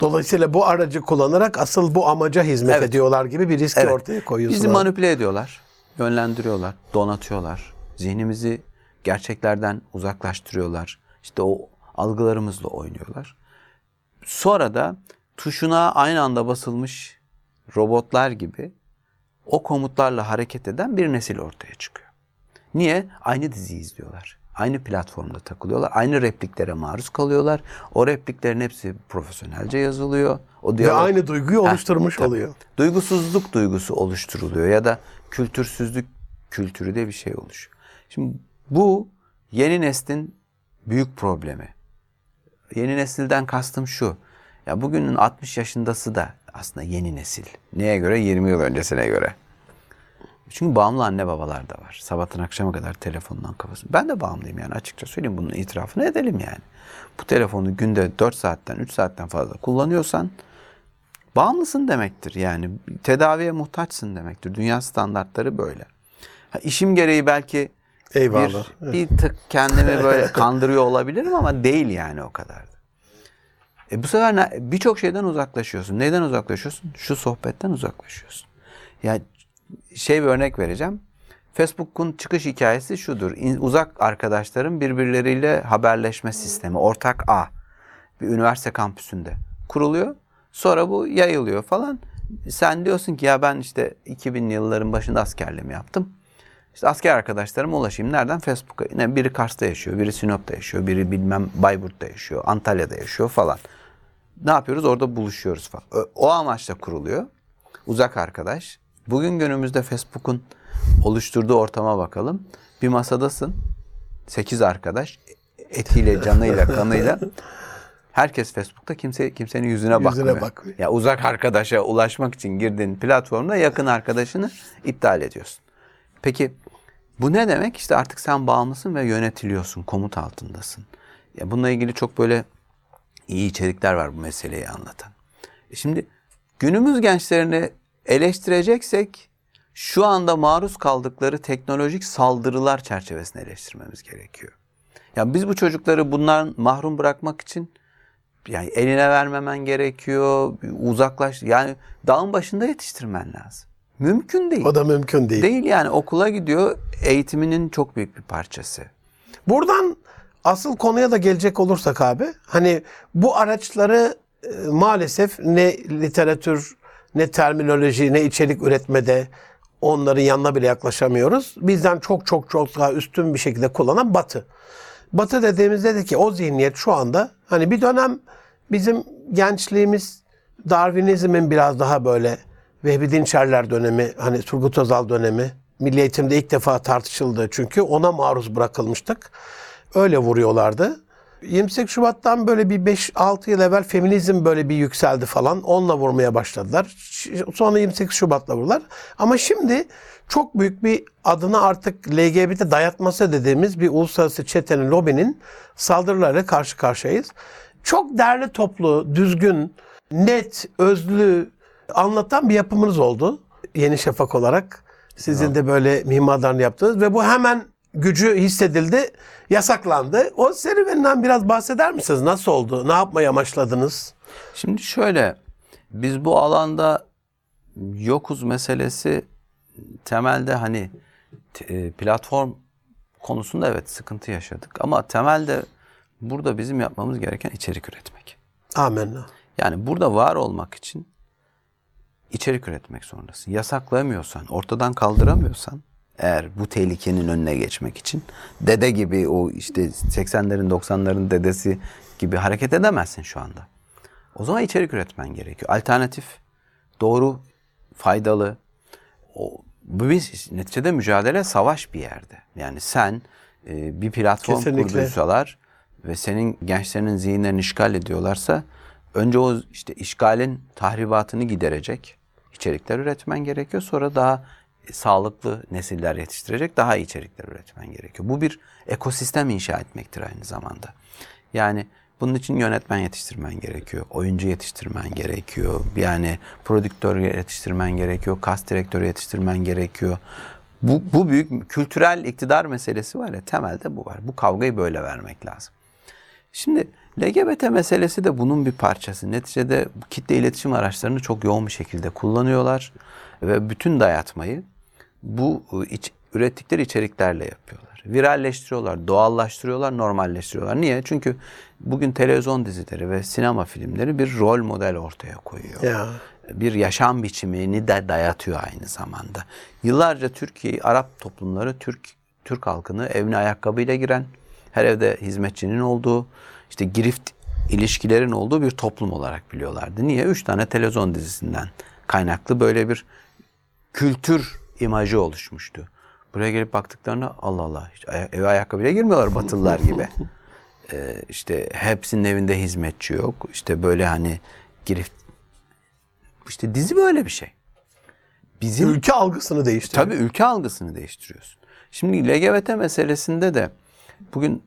Dolayısıyla bu aracı kullanarak asıl bu amaca hizmet Evet. ediyorlar gibi bir riski Evet. ortaya koyuyorsun. Bizi manipüle ediyorlar, yönlendiriyorlar, donatıyorlar. Zihnimizi gerçeklerden uzaklaştırıyorlar. İşte o algılarımızla oynuyorlar. Sonra da tuşuna aynı anda basılmış robotlar gibi o komutlarla hareket eden bir nesil ortaya çıkıyor. Niye? Aynı diziyi izliyorlar. Aynı platformda takılıyorlar. Aynı repliklere maruz kalıyorlar. O repliklerin hepsi profesyonelce yazılıyor. O Ve diyalog- aynı duyguyu oluşturmuş tabii. oluyor. Duygusuzluk duygusu oluşturuluyor ya da kültürsüzlük kültürü de bir şey oluşuyor. Şimdi bu yeni neslin büyük problemi. Yeni nesilden kastım şu. Ya bugünün 60 yaşındası da aslında yeni nesil. Neye göre? 20 yıl öncesine göre. Çünkü bağımlı anne babalar da var. Sabahtan akşama kadar telefondan kafası. Ben de bağımlıyım yani açıkça söyleyeyim bunun itirafını edelim yani. Bu telefonu günde 4 saatten 3 saatten fazla kullanıyorsan bağımlısın demektir yani. Tedaviye muhtaçsın demektir. Dünya standartları böyle. Ha, işim gereği belki Eyvallah. bir, bir tık kendimi böyle kandırıyor olabilirim ama değil yani o kadar da. E bu sefer birçok şeyden uzaklaşıyorsun. Neyden uzaklaşıyorsun? Şu sohbetten uzaklaşıyorsun. Yani şey bir örnek vereceğim. Facebook'un çıkış hikayesi şudur. Uzak arkadaşların birbirleriyle haberleşme sistemi. Ortak A. Bir üniversite kampüsünde kuruluyor. Sonra bu yayılıyor falan. Sen diyorsun ki ya ben işte 2000'li yılların başında askerliğimi yaptım. İşte asker arkadaşlarıma ulaşayım. Nereden? Facebook'a. Yine biri Kars'ta yaşıyor, biri Sinop'ta yaşıyor, biri bilmem Bayburt'ta yaşıyor, Antalya'da yaşıyor falan. Ne yapıyoruz? Orada buluşuyoruz falan. O amaçla kuruluyor. Uzak arkadaş. Bugün günümüzde Facebook'un oluşturduğu ortama bakalım. Bir masadasın. 8 arkadaş. Etiyle, canıyla, kanıyla. Herkes Facebook'ta kimse kimsenin yüzüne, bakmıyor. bakmıyor. Ya uzak arkadaşa ulaşmak için girdiğin platformda yakın arkadaşını iptal ediyorsun. Peki bu ne demek? İşte artık sen bağımlısın ve yönetiliyorsun, komut altındasın. Ya bununla ilgili çok böyle iyi içerikler var bu meseleyi anlatan. E şimdi günümüz gençlerini eleştireceksek şu anda maruz kaldıkları teknolojik saldırılar çerçevesinde eleştirmemiz gerekiyor. Ya biz bu çocukları bundan mahrum bırakmak için yani eline vermemen gerekiyor, uzaklaş yani dağın başında yetiştirmen lazım. Mümkün değil. O da mümkün değil. Değil yani okula gidiyor eğitiminin çok büyük bir parçası. Buradan asıl konuya da gelecek olursak abi hani bu araçları e, maalesef ne literatür ne terminoloji ne içerik üretmede onların yanına bile yaklaşamıyoruz. Bizden çok çok çok daha üstün bir şekilde kullanan Batı. Batı dediğimizde de ki o zihniyet şu anda hani bir dönem bizim gençliğimiz Darwinizmin biraz daha böyle Vehbi Dinçerler dönemi, hani Turgut Özal dönemi, Milli Eğitimde ilk defa tartışıldı çünkü ona maruz bırakılmıştık. Öyle vuruyorlardı. 28 Şubat'tan böyle bir 5-6 yıl evvel feminizm böyle bir yükseldi falan. Onunla vurmaya başladılar. Sonra 28 Şubat'la vurdular. Ama şimdi çok büyük bir adına artık LGBT dayatması dediğimiz bir uluslararası çetenin, lobinin saldırılarıyla karşı karşıyayız. çok değerli toplu, düzgün, net, özlü anlatan bir yapımınız oldu. Yeni Şafak olarak. Sizin de böyle mimarlarını yaptınız ve bu hemen gücü hissedildi, yasaklandı. O serüveninden biraz bahseder misiniz? Nasıl oldu? Ne yapmayı amaçladınız? Şimdi şöyle, biz bu alanda yokuz meselesi temelde hani e, platform konusunda evet sıkıntı yaşadık ama temelde burada bizim yapmamız gereken içerik üretmek. Amenna. Yani burada var olmak için içerik üretmek zorundasın. Yasaklayamıyorsan, ortadan kaldıramıyorsan eğer bu tehlikenin önüne geçmek için dede gibi o işte 80'lerin 90'ların dedesi gibi hareket edemezsin şu anda. O zaman içerik üretmen gerekiyor. Alternatif, doğru, faydalı. O, bu bir neticede mücadele savaş bir yerde. Yani sen e, bir platform Kesinlikle. kurduysalar ve senin gençlerinin zihinlerini işgal ediyorlarsa önce o işte işgalin tahribatını giderecek içerikler üretmen gerekiyor. Sonra daha sağlıklı nesiller yetiştirecek daha iyi içerikler üretmen gerekiyor. Bu bir ekosistem inşa etmektir aynı zamanda. Yani bunun için yönetmen yetiştirmen gerekiyor, oyuncu yetiştirmen gerekiyor, yani prodüktör yetiştirmen gerekiyor, kast direktörü yetiştirmen gerekiyor. Bu, bu büyük kültürel iktidar meselesi var ya temelde bu var. Bu kavgayı böyle vermek lazım. Şimdi LGBT meselesi de bunun bir parçası. Neticede kitle iletişim araçlarını çok yoğun bir şekilde kullanıyorlar ve bütün dayatmayı bu ıı, iç, ürettikleri içeriklerle yapıyorlar. Viralleştiriyorlar, doğallaştırıyorlar, normalleştiriyorlar. Niye? Çünkü bugün televizyon dizileri ve sinema filmleri bir rol model ortaya koyuyor Ya. bir yaşam biçimini de dayatıyor aynı zamanda. Yıllarca Türkiye, Arap toplumları Türk Türk halkını evine ayakkabıyla giren, her evde hizmetçinin olduğu, işte girift ilişkilerin olduğu bir toplum olarak biliyorlardı. Niye? Üç tane televizyon dizisinden kaynaklı böyle bir kültür imajı oluşmuştu. Buraya gelip baktıklarında Allah Allah hiç aya- eve ayakkabıyla girmiyorlar Batılılar gibi. Ee, işte hepsinin evinde hizmetçi yok. İşte böyle hani girift işte dizi böyle bir şey. Bizim Ülke algısını değiştiriyor. tabii ülke algısını değiştiriyorsun. Şimdi LGBT meselesinde de bugün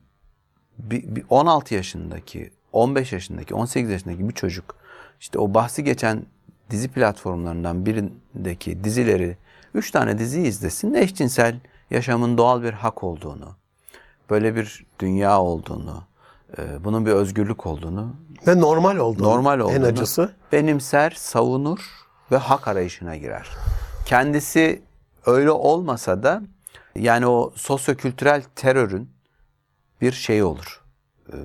bir, bir 16 yaşındaki, 15 yaşındaki, 18 yaşındaki bir çocuk işte o bahsi geçen dizi platformlarından birindeki dizileri, 3 tane dizi izlesin, eşcinsel yaşamın doğal bir hak olduğunu, böyle bir dünya olduğunu, e, bunun bir özgürlük olduğunu Ve normal oldu. normal En olduğunu acısı. benimser, savunur ve hak arayışına girer. Kendisi öyle olmasa da yani o sosyokültürel terörün bir şeyi olur. Ee,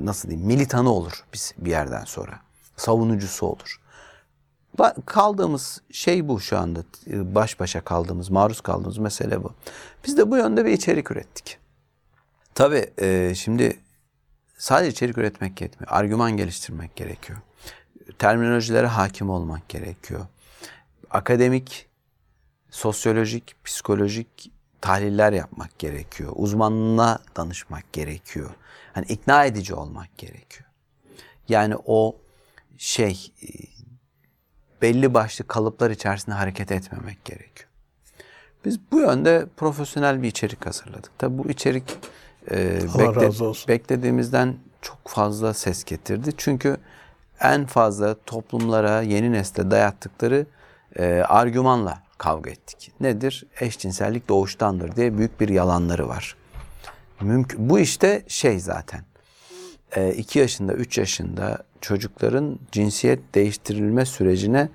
nasıl diyeyim? Militanı olur biz bir yerden sonra. Savunucusu olur. Kaldığımız şey bu şu anda. Baş başa kaldığımız, maruz kaldığımız mesele bu. Biz de bu yönde bir içerik ürettik. Tabii e, şimdi sadece içerik üretmek yetmiyor. Argüman geliştirmek gerekiyor. Terminolojilere hakim olmak gerekiyor. Akademik, sosyolojik, psikolojik tahliller yapmak gerekiyor. Uzmanına danışmak gerekiyor. Hani ikna edici olmak gerekiyor. Yani o şey belli başlı kalıplar içerisinde hareket etmemek gerekiyor. Biz bu yönde profesyonel bir içerik hazırladık. Tabi bu içerik e, olsun. beklediğimizden çok fazla ses getirdi. Çünkü en fazla toplumlara, yeni nesle dayattıkları e, argümanla kavga ettik. Nedir? Eşcinsellik doğuştandır diye büyük bir yalanları var. Mümkün, bu işte şey zaten. 2 yaşında, 3 yaşında çocukların cinsiyet değiştirilme sürecine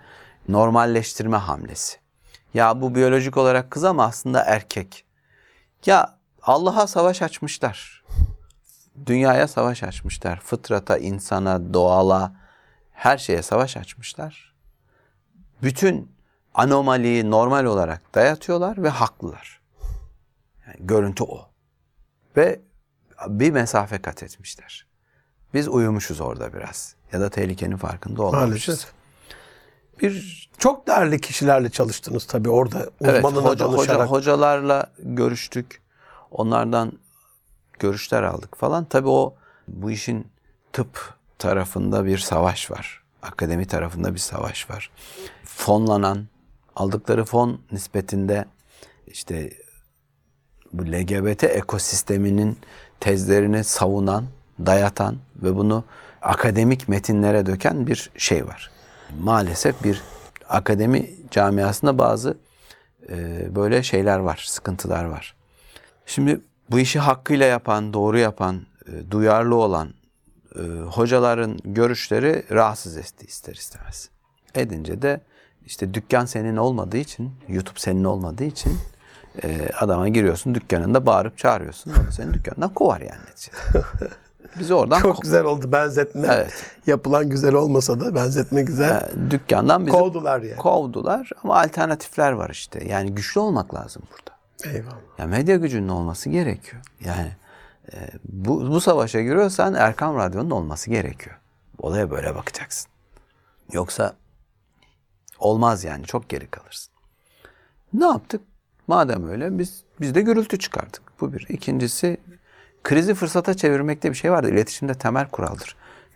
normalleştirme hamlesi. Ya bu biyolojik olarak kız ama aslında erkek. Ya Allah'a savaş açmışlar. Dünyaya savaş açmışlar. Fıtrata, insana, doğala, her şeye savaş açmışlar. Bütün anomaliyi normal olarak dayatıyorlar ve haklılar. Yani görüntü o. Ve bir mesafe kat etmişler. Biz uyumuşuz orada biraz. Ya da tehlikenin farkında olmamışız. Maalesef. Bir Çok değerli kişilerle çalıştınız tabii orada evet, uzmanına hoca, hoca, danışarak. hocalarla görüştük. Onlardan görüşler aldık falan. Tabii o bu işin tıp tarafında bir savaş var. Akademi tarafında bir savaş var. Fonlanan, aldıkları fon nispetinde işte bu LGBT ekosisteminin tezlerini savunan, dayatan ve bunu akademik metinlere döken bir şey var. Maalesef bir akademi camiasında bazı e, böyle şeyler var, sıkıntılar var. Şimdi bu işi hakkıyla yapan, doğru yapan, e, duyarlı olan e, hocaların görüşleri rahatsız etti ister istemez. Edince de işte dükkan senin olmadığı için, YouTube senin olmadığı için e, adama giriyorsun dükkanında bağırıp çağırıyorsun. O da senin dükkanından kovar yani neticede. Bizi oradan Çok güzel oldu benzetme. Evet. Yapılan güzel olmasa da benzetme güzel. e, dükkandan bizi Kovdular yani. kovdular ama alternatifler var işte. Yani güçlü olmak lazım burada. Eyvallah. Ya medya gücünün olması gerekiyor. Yani e, bu, bu savaşa giriyorsan Erkam Radyo'nun olması gerekiyor. Olaya böyle bakacaksın. Yoksa olmaz yani çok geri kalırsın. Ne yaptık? Madem öyle biz biz de gürültü çıkardık. Bu bir. İkincisi krizi fırsata çevirmekte bir şey vardır. İletişimde temel kuraldır.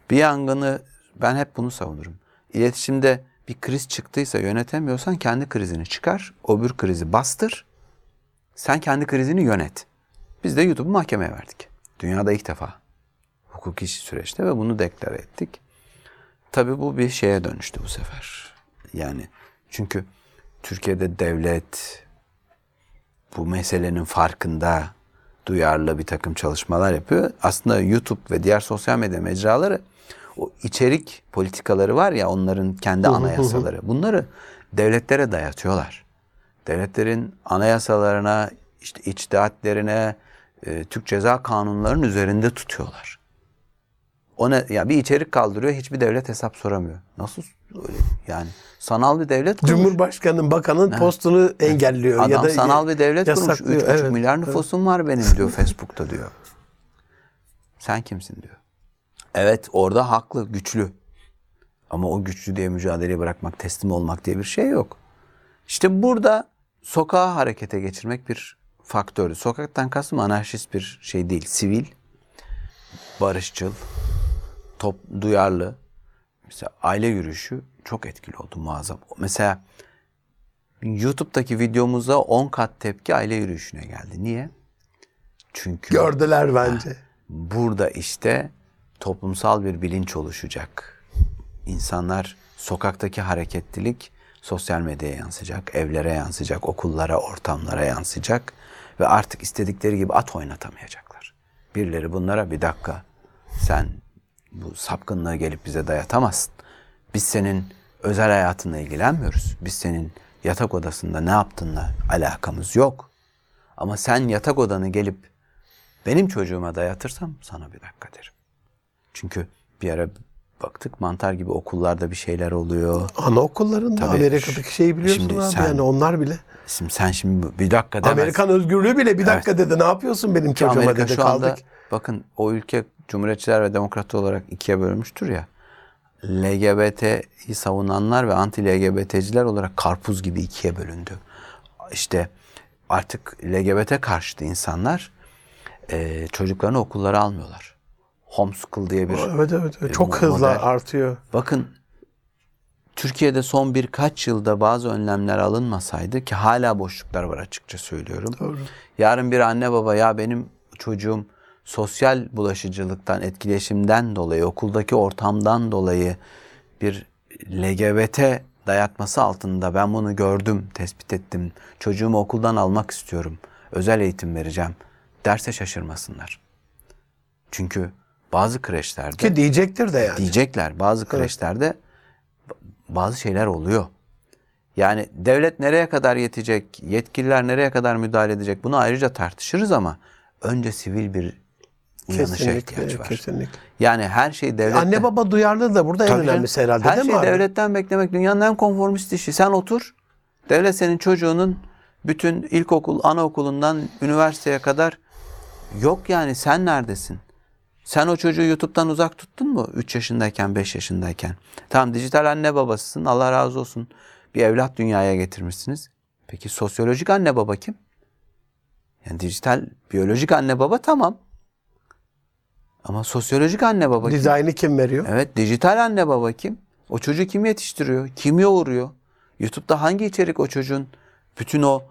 Bir yangını ben hep bunu savunurum. İletişimde bir kriz çıktıysa yönetemiyorsan kendi krizini çıkar, öbür krizi bastır. Sen kendi krizini yönet. Biz de YouTube'u mahkemeye verdik. Dünyada ilk defa. Hukuki süreçte ve bunu deklare ettik. Tabii bu bir şeye dönüştü bu sefer. Yani çünkü Türkiye'de devlet bu meselenin farkında duyarlı bir takım çalışmalar yapıyor. Aslında YouTube ve diğer sosyal medya mecraları o içerik politikaları var ya onların kendi anayasaları. Bunları devletlere dayatıyorlar. Devletlerin anayasalarına, işte içtihatlerine, e, Türk Ceza Kanunlarının üzerinde tutuyorlar. O ne, ya bir içerik kaldırıyor, hiçbir devlet hesap soramıyor. Nasıl öyle? Yani sanal bir devlet kurmuş. Cumhurbaşkanının, bakanın postunu engelliyor. Adam ya da sanal bir devlet kurmuş. yasaklıyor. 3,5 Evet. milyar nüfusum var benim diyor Facebook'ta diyor. Sen kimsin diyor. Evet orada haklı, güçlü. Ama o güçlü diye mücadeleyi bırakmak, teslim olmak diye bir şey yok. İşte burada sokağa harekete geçirmek bir faktördü. Sokaktan kastım anarşist bir şey değil. Sivil, barışçıl, top, duyarlı. Mesela aile yürüyüşü çok etkili oldu muazzam. Mesela YouTube'daki videomuza 10 kat tepki aile yürüyüşüne geldi. Niye? Çünkü Gördüler bence. burada işte toplumsal bir bilinç oluşacak. İnsanlar sokaktaki hareketlilik sosyal medyaya yansıyacak, evlere yansıyacak, okullara, ortamlara yansıyacak ve artık istedikleri gibi at oynatamayacaklar. Birileri bunlara bir dakika sen bu sapkınlığı gelip bize dayatamazsın. Biz senin özel hayatınla ilgilenmiyoruz. Biz senin yatak odasında ne yaptığınla alakamız yok. Ama sen yatak odanı gelip benim çocuğuma dayatırsam sana bir dakika derim. Çünkü bir ara baktık mantar gibi okullarda bir şeyler oluyor. Anaokullarında Tabii. Amerika'daki şeyi biliyorsun Şimdi abi sen- yani onlar bile. Şimdi sen şimdi bir dakika demez. Amerikan özgürlüğü bile bir dakika dedi. Ne yapıyorsun benim çocuğuma Amerika dedi şu anda kaldık. bakın o ülke cumhuriyetçiler ve demokrat olarak ikiye bölünmüştür ya. LGBT'yi savunanlar ve anti LGBT'ciler olarak karpuz gibi ikiye bölündü. İşte artık LGBT karşıtı insanlar e, çocuklarını okullara almıyorlar. Homeschool diye bir Evet evet. evet. e, Çok hızlı model. artıyor. Bakın Türkiye'de son birkaç yılda bazı önlemler alınmasaydı ki hala boşluklar var açıkça söylüyorum. Doğru. Yarın bir anne baba ya benim çocuğum sosyal bulaşıcılıktan, etkileşimden dolayı, okuldaki ortamdan dolayı bir LGBT dayatması altında ben bunu gördüm, tespit ettim. Çocuğumu okuldan almak istiyorum. Özel eğitim vereceğim. Derse şaşırmasınlar. Çünkü bazı kreşlerde Ki diyecektir de yani. diyecekler. Bazı kreşlerde bazı şeyler oluyor. Yani devlet nereye kadar yetecek, yetkililer nereye kadar müdahale edecek bunu ayrıca tartışırız ama önce sivil bir uyanışa ihtiyaç var. Kesinlikle. Yani her şey devletten... Anne baba duyarlı da burada en Tabii canım. önemlisi herhalde Her değil mi şeyi abi? devletten beklemek dünyanın en konformist işi. Sen otur, devlet senin çocuğunun bütün ilkokul, anaokulundan üniversiteye kadar yok yani sen neredesin? Sen o çocuğu YouTube'dan uzak tuttun mu 3 yaşındayken, 5 yaşındayken? Tamam dijital anne babasısın, Allah razı olsun. Bir evlat dünyaya getirmişsiniz. Peki sosyolojik anne baba kim? Yani dijital, biyolojik anne baba tamam. Ama sosyolojik anne baba kim? Dizaynı kim veriyor? Evet dijital anne baba kim? O çocuğu kim yetiştiriyor? Kim yoğuruyor? YouTube'da hangi içerik o çocuğun bütün o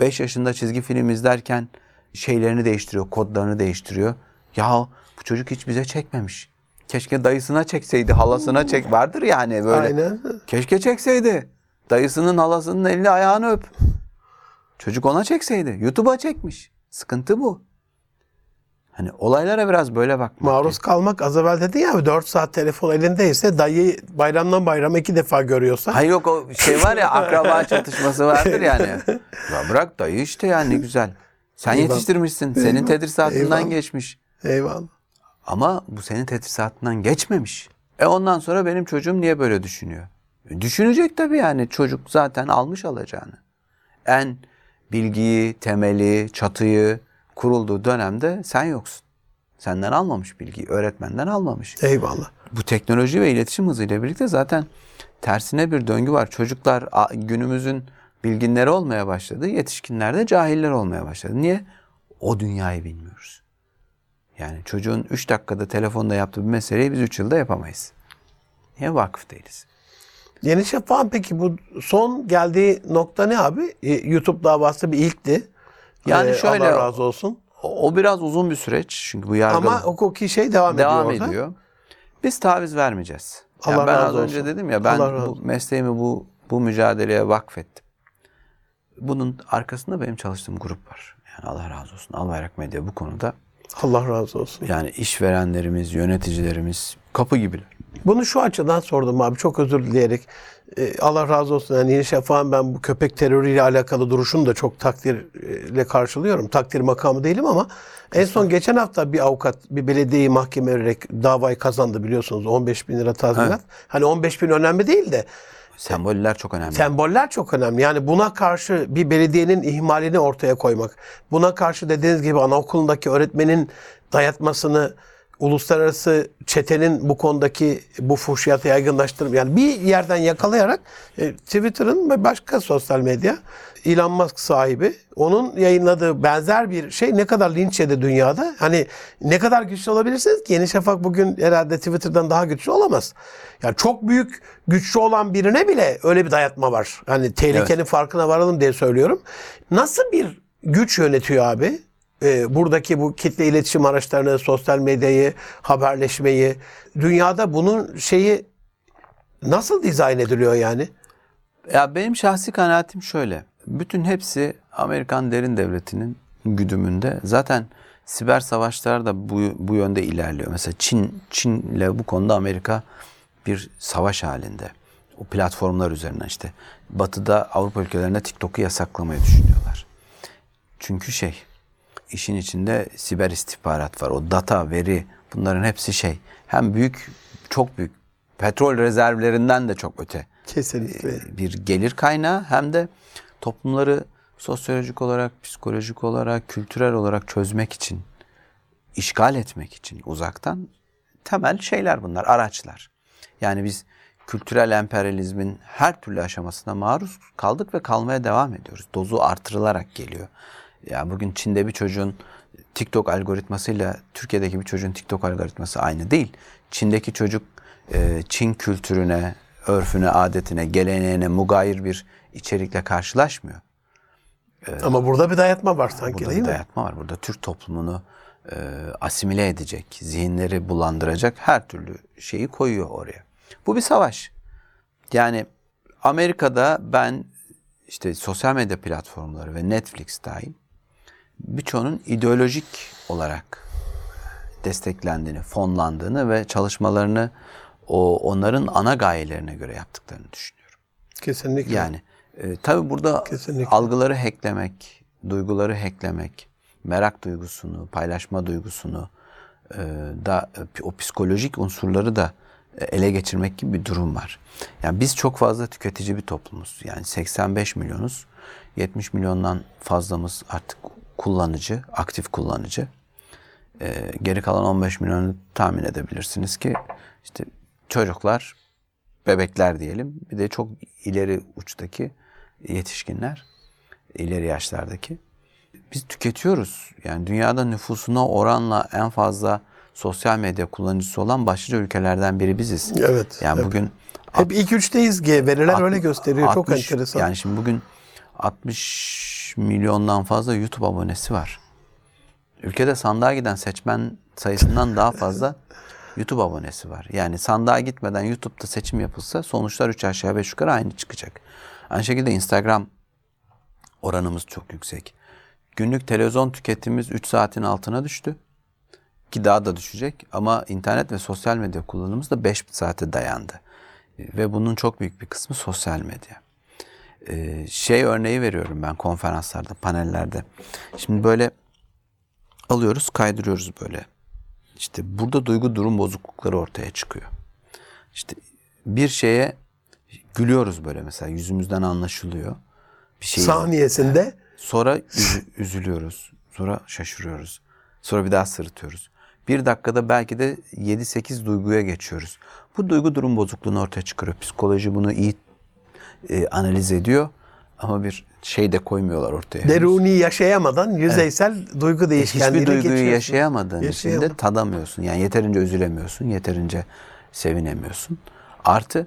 5 yaşında çizgi film izlerken şeylerini değiştiriyor, kodlarını değiştiriyor. Ya bu çocuk hiç bize çekmemiş. Keşke dayısına çekseydi, halasına çek. Vardır yani böyle. Aynen. Keşke çekseydi. Dayısının halasının elini ayağını öp. Çocuk ona çekseydi. YouTube'a çekmiş. Sıkıntı bu. Hani olaylara biraz böyle bakmak. Maruz kalmak az evvel dedin ya 4 saat telefon elindeyse dayı bayramdan bayrama iki defa görüyorsa. Hayır yok o şey var ya akraba çatışması vardır yani. Ya bırak dayı işte yani ne güzel. Sen Eyvallah. yetiştirmişsin. Senin Eyvallah. tedrisatından Eyvallah. geçmiş. Eyvallah. Ama bu senin tedrisatından geçmemiş. E ondan sonra benim çocuğum niye böyle düşünüyor? E düşünecek tabii yani çocuk zaten almış alacağını. En bilgiyi, temeli, çatıyı kurulduğu dönemde sen yoksun. Senden almamış bilgiyi, öğretmenden almamış. Eyvallah. Bu teknoloji ve iletişim hızıyla birlikte zaten tersine bir döngü var. Çocuklar günümüzün bilginleri olmaya başladı. Yetişkinler de cahiller olmaya başladı. Niye? O dünyayı bilmiyoruz. Yani çocuğun 3 dakikada telefonda yaptığı bir meseleyi biz 3 yılda yapamayız. Niye vakıf değiliz? Yeni Şafak'ın peki bu son geldiği nokta ne abi? Ee, YouTube davası bir ilkti. Yani Ee, şöyle- Allah razı olsun. O, o biraz uzun bir süreç. Çünkü bu yargı Ama hukuki şey devam, devam ediyor. orada. ediyor. Biz taviz vermeyeceğiz. Yani Allah ben razı az önce olsun. dedim ya ben bu mesleğimi bu bu mücadeleye vakfettim. Bunun arkasında benim çalıştığım grup var. Yani Allah razı olsun. Albayrak Medya bu konuda Allah razı olsun. yani işverenlerimiz, yöneticilerimiz kapı gibiler. Bunu şu açıdan sordum abi çok özür dileyerek. Ee, Allah razı olsun. Yani Yeni Şafak'ın ben bu köpek terörüyle alakalı duruşunu da çok takdirle karşılıyorum. Takdir makamı değilim ama en son geçen hafta bir avukat bir belediyeyi mahkeme vererek davayı kazandı biliyorsunuz 15 bin lira tazminat. Hani 15 bin önemli değil de Semboller çok önemli. Semboller çok önemli. Yani buna karşı bir belediyenin ihmalini ortaya koymak. Buna karşı dediğiniz gibi anaokulundaki öğretmenin dayatmasını uluslararası çetenin bu konudaki bu fuhşiyatı yaygınlaştırıp yani bir yerden yakalayarak e, Twitter'ın ve başka sosyal medya Elon Musk sahibi onun yayınladığı benzer bir şey ne kadar linç yedi dünyada. Hani ne kadar güçlü olabilirsiniz ki Yeni Şafak bugün herhalde Twitter'dan daha güçlü olamaz. Yani çok büyük güçlü olan birine bile öyle bir dayatma var. Hani tehlikenin farkına varalım diye söylüyorum. Nasıl bir güç yönetiyor abi? Ee, buradaki bu kitle iletişim araçlarını, sosyal medyayı, haberleşmeyi, dünyada bunun şeyi nasıl dizayn ediliyor yani? Ya benim şahsi kanaatim şöyle. Bütün hepsi Amerikan derin devletinin güdümünde. Zaten siber savaşlar da bu, bu yönde ilerliyor. Mesela Çin Çin'le bu konuda Amerika bir savaş halinde. O platformlar üzerinden işte. Batı'da Avrupa ülkelerinde TikTok'u yasaklamayı düşünüyorlar. Çünkü şey işin içinde siber istihbarat var. O data, veri bunların hepsi şey. Hem büyük, çok büyük petrol rezervlerinden de çok öte Kesinlikle. bir gelir kaynağı hem de toplumları sosyolojik olarak, psikolojik olarak, kültürel olarak çözmek için, işgal etmek için uzaktan temel şeyler bunlar, araçlar. Yani biz kültürel emperyalizmin her türlü aşamasına maruz kaldık ve kalmaya devam ediyoruz. Dozu artırılarak geliyor. Ya bugün Çin'de bir çocuğun TikTok algoritmasıyla Türkiye'deki bir çocuğun TikTok algoritması aynı değil. Çin'deki çocuk e, Çin kültürüne, örfüne, adetine, geleneğine mugayir bir içerikle karşılaşmıyor. Ama burada bir dayatma var sanki Burada değil bir mi? dayatma var. Burada Türk toplumunu e, asimile edecek, zihinleri bulandıracak her türlü şeyi koyuyor oraya. Bu bir savaş. Yani Amerika'da ben işte sosyal medya platformları ve Netflix dahil birçoğunun ideolojik olarak desteklendiğini, fonlandığını ve çalışmalarını o onların ana gayelerine göre yaptıklarını düşünüyorum. Kesinlikle. Yani e, tabii burada Kesinlikle. algıları hacklemek, duyguları hacklemek, merak duygusunu, paylaşma duygusunu e, da e, o psikolojik unsurları da e, ele geçirmek gibi bir durum var. Yani biz çok fazla tüketici bir toplumuz. Yani 85 milyonuz. 70 milyondan fazlamız artık kullanıcı, aktif kullanıcı. E, geri kalan 15 milyonu tahmin edebilirsiniz ki işte çocuklar, bebekler diyelim. Bir de çok ileri uçtaki yetişkinler, ileri yaşlardaki. Biz tüketiyoruz. Yani dünyada nüfusuna oranla en fazla sosyal medya kullanıcısı olan başlıca ülkelerden biri biziz. Evet, Yani evet. bugün Hep ilk üçteyiz G. Veriler öyle gösteriyor. Çok 60 enteresan. Yani şimdi bugün 60 milyondan fazla YouTube abonesi var. Ülkede sandığa giden seçmen sayısından daha fazla YouTube abonesi var. Yani sandığa gitmeden YouTube'da seçim yapılsa sonuçlar 3 aşağı 5 yukarı aynı çıkacak. Aynı şekilde Instagram oranımız çok yüksek. Günlük televizyon tüketimimiz 3 saatin altına düştü. Ki daha da düşecek ama internet ve sosyal medya kullanımımız da 5 saate dayandı. Ve bunun çok büyük bir kısmı sosyal medya. Ee, şey örneği veriyorum ben konferanslarda, panellerde. Şimdi böyle alıyoruz, kaydırıyoruz böyle. İşte burada duygu durum bozuklukları ortaya çıkıyor. İşte bir şeye gülüyoruz böyle mesela yüzümüzden anlaşılıyor. Bir şey Saniyesinde Sonra üzü- üzülüyoruz. Sonra şaşırıyoruz. Sonra bir daha sırıtıyoruz. Bir dakikada belki de 7-8 duyguya geçiyoruz. Bu duygu durum bozukluğunu ortaya çıkarıyor. Psikoloji bunu iyi e, analiz ediyor. Ama bir şey de koymuyorlar ortaya. deruni yaşayamadan yüzeysel duygu Hiçbir değişkenliğine duyguyu geçiyorsun. yaşayamadığın için de tadamıyorsun. Yani yeterince üzülemiyorsun, yeterince sevinemiyorsun. Artı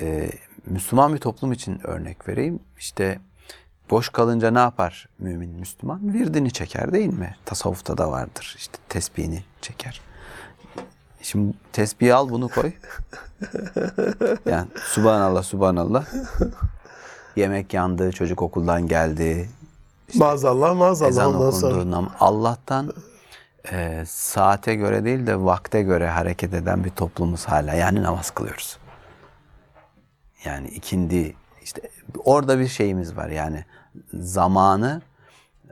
e, Müslüman bir toplum için örnek vereyim. İşte boş kalınca ne yapar mümin Müslüman? Virdini çeker değil mi? Tasavvufta da vardır. İşte tesbihini çeker. Şimdi tesbihi al bunu koy. Yani subhanallah subhanallah. Yemek yandı, çocuk okuldan geldi, Maazallah maazallah ezan ondan nam- Allah'tan e, saate göre değil de vakte göre hareket eden bir toplumuz hala. Yani namaz kılıyoruz. Yani ikindi işte orada bir şeyimiz var. Yani zamanı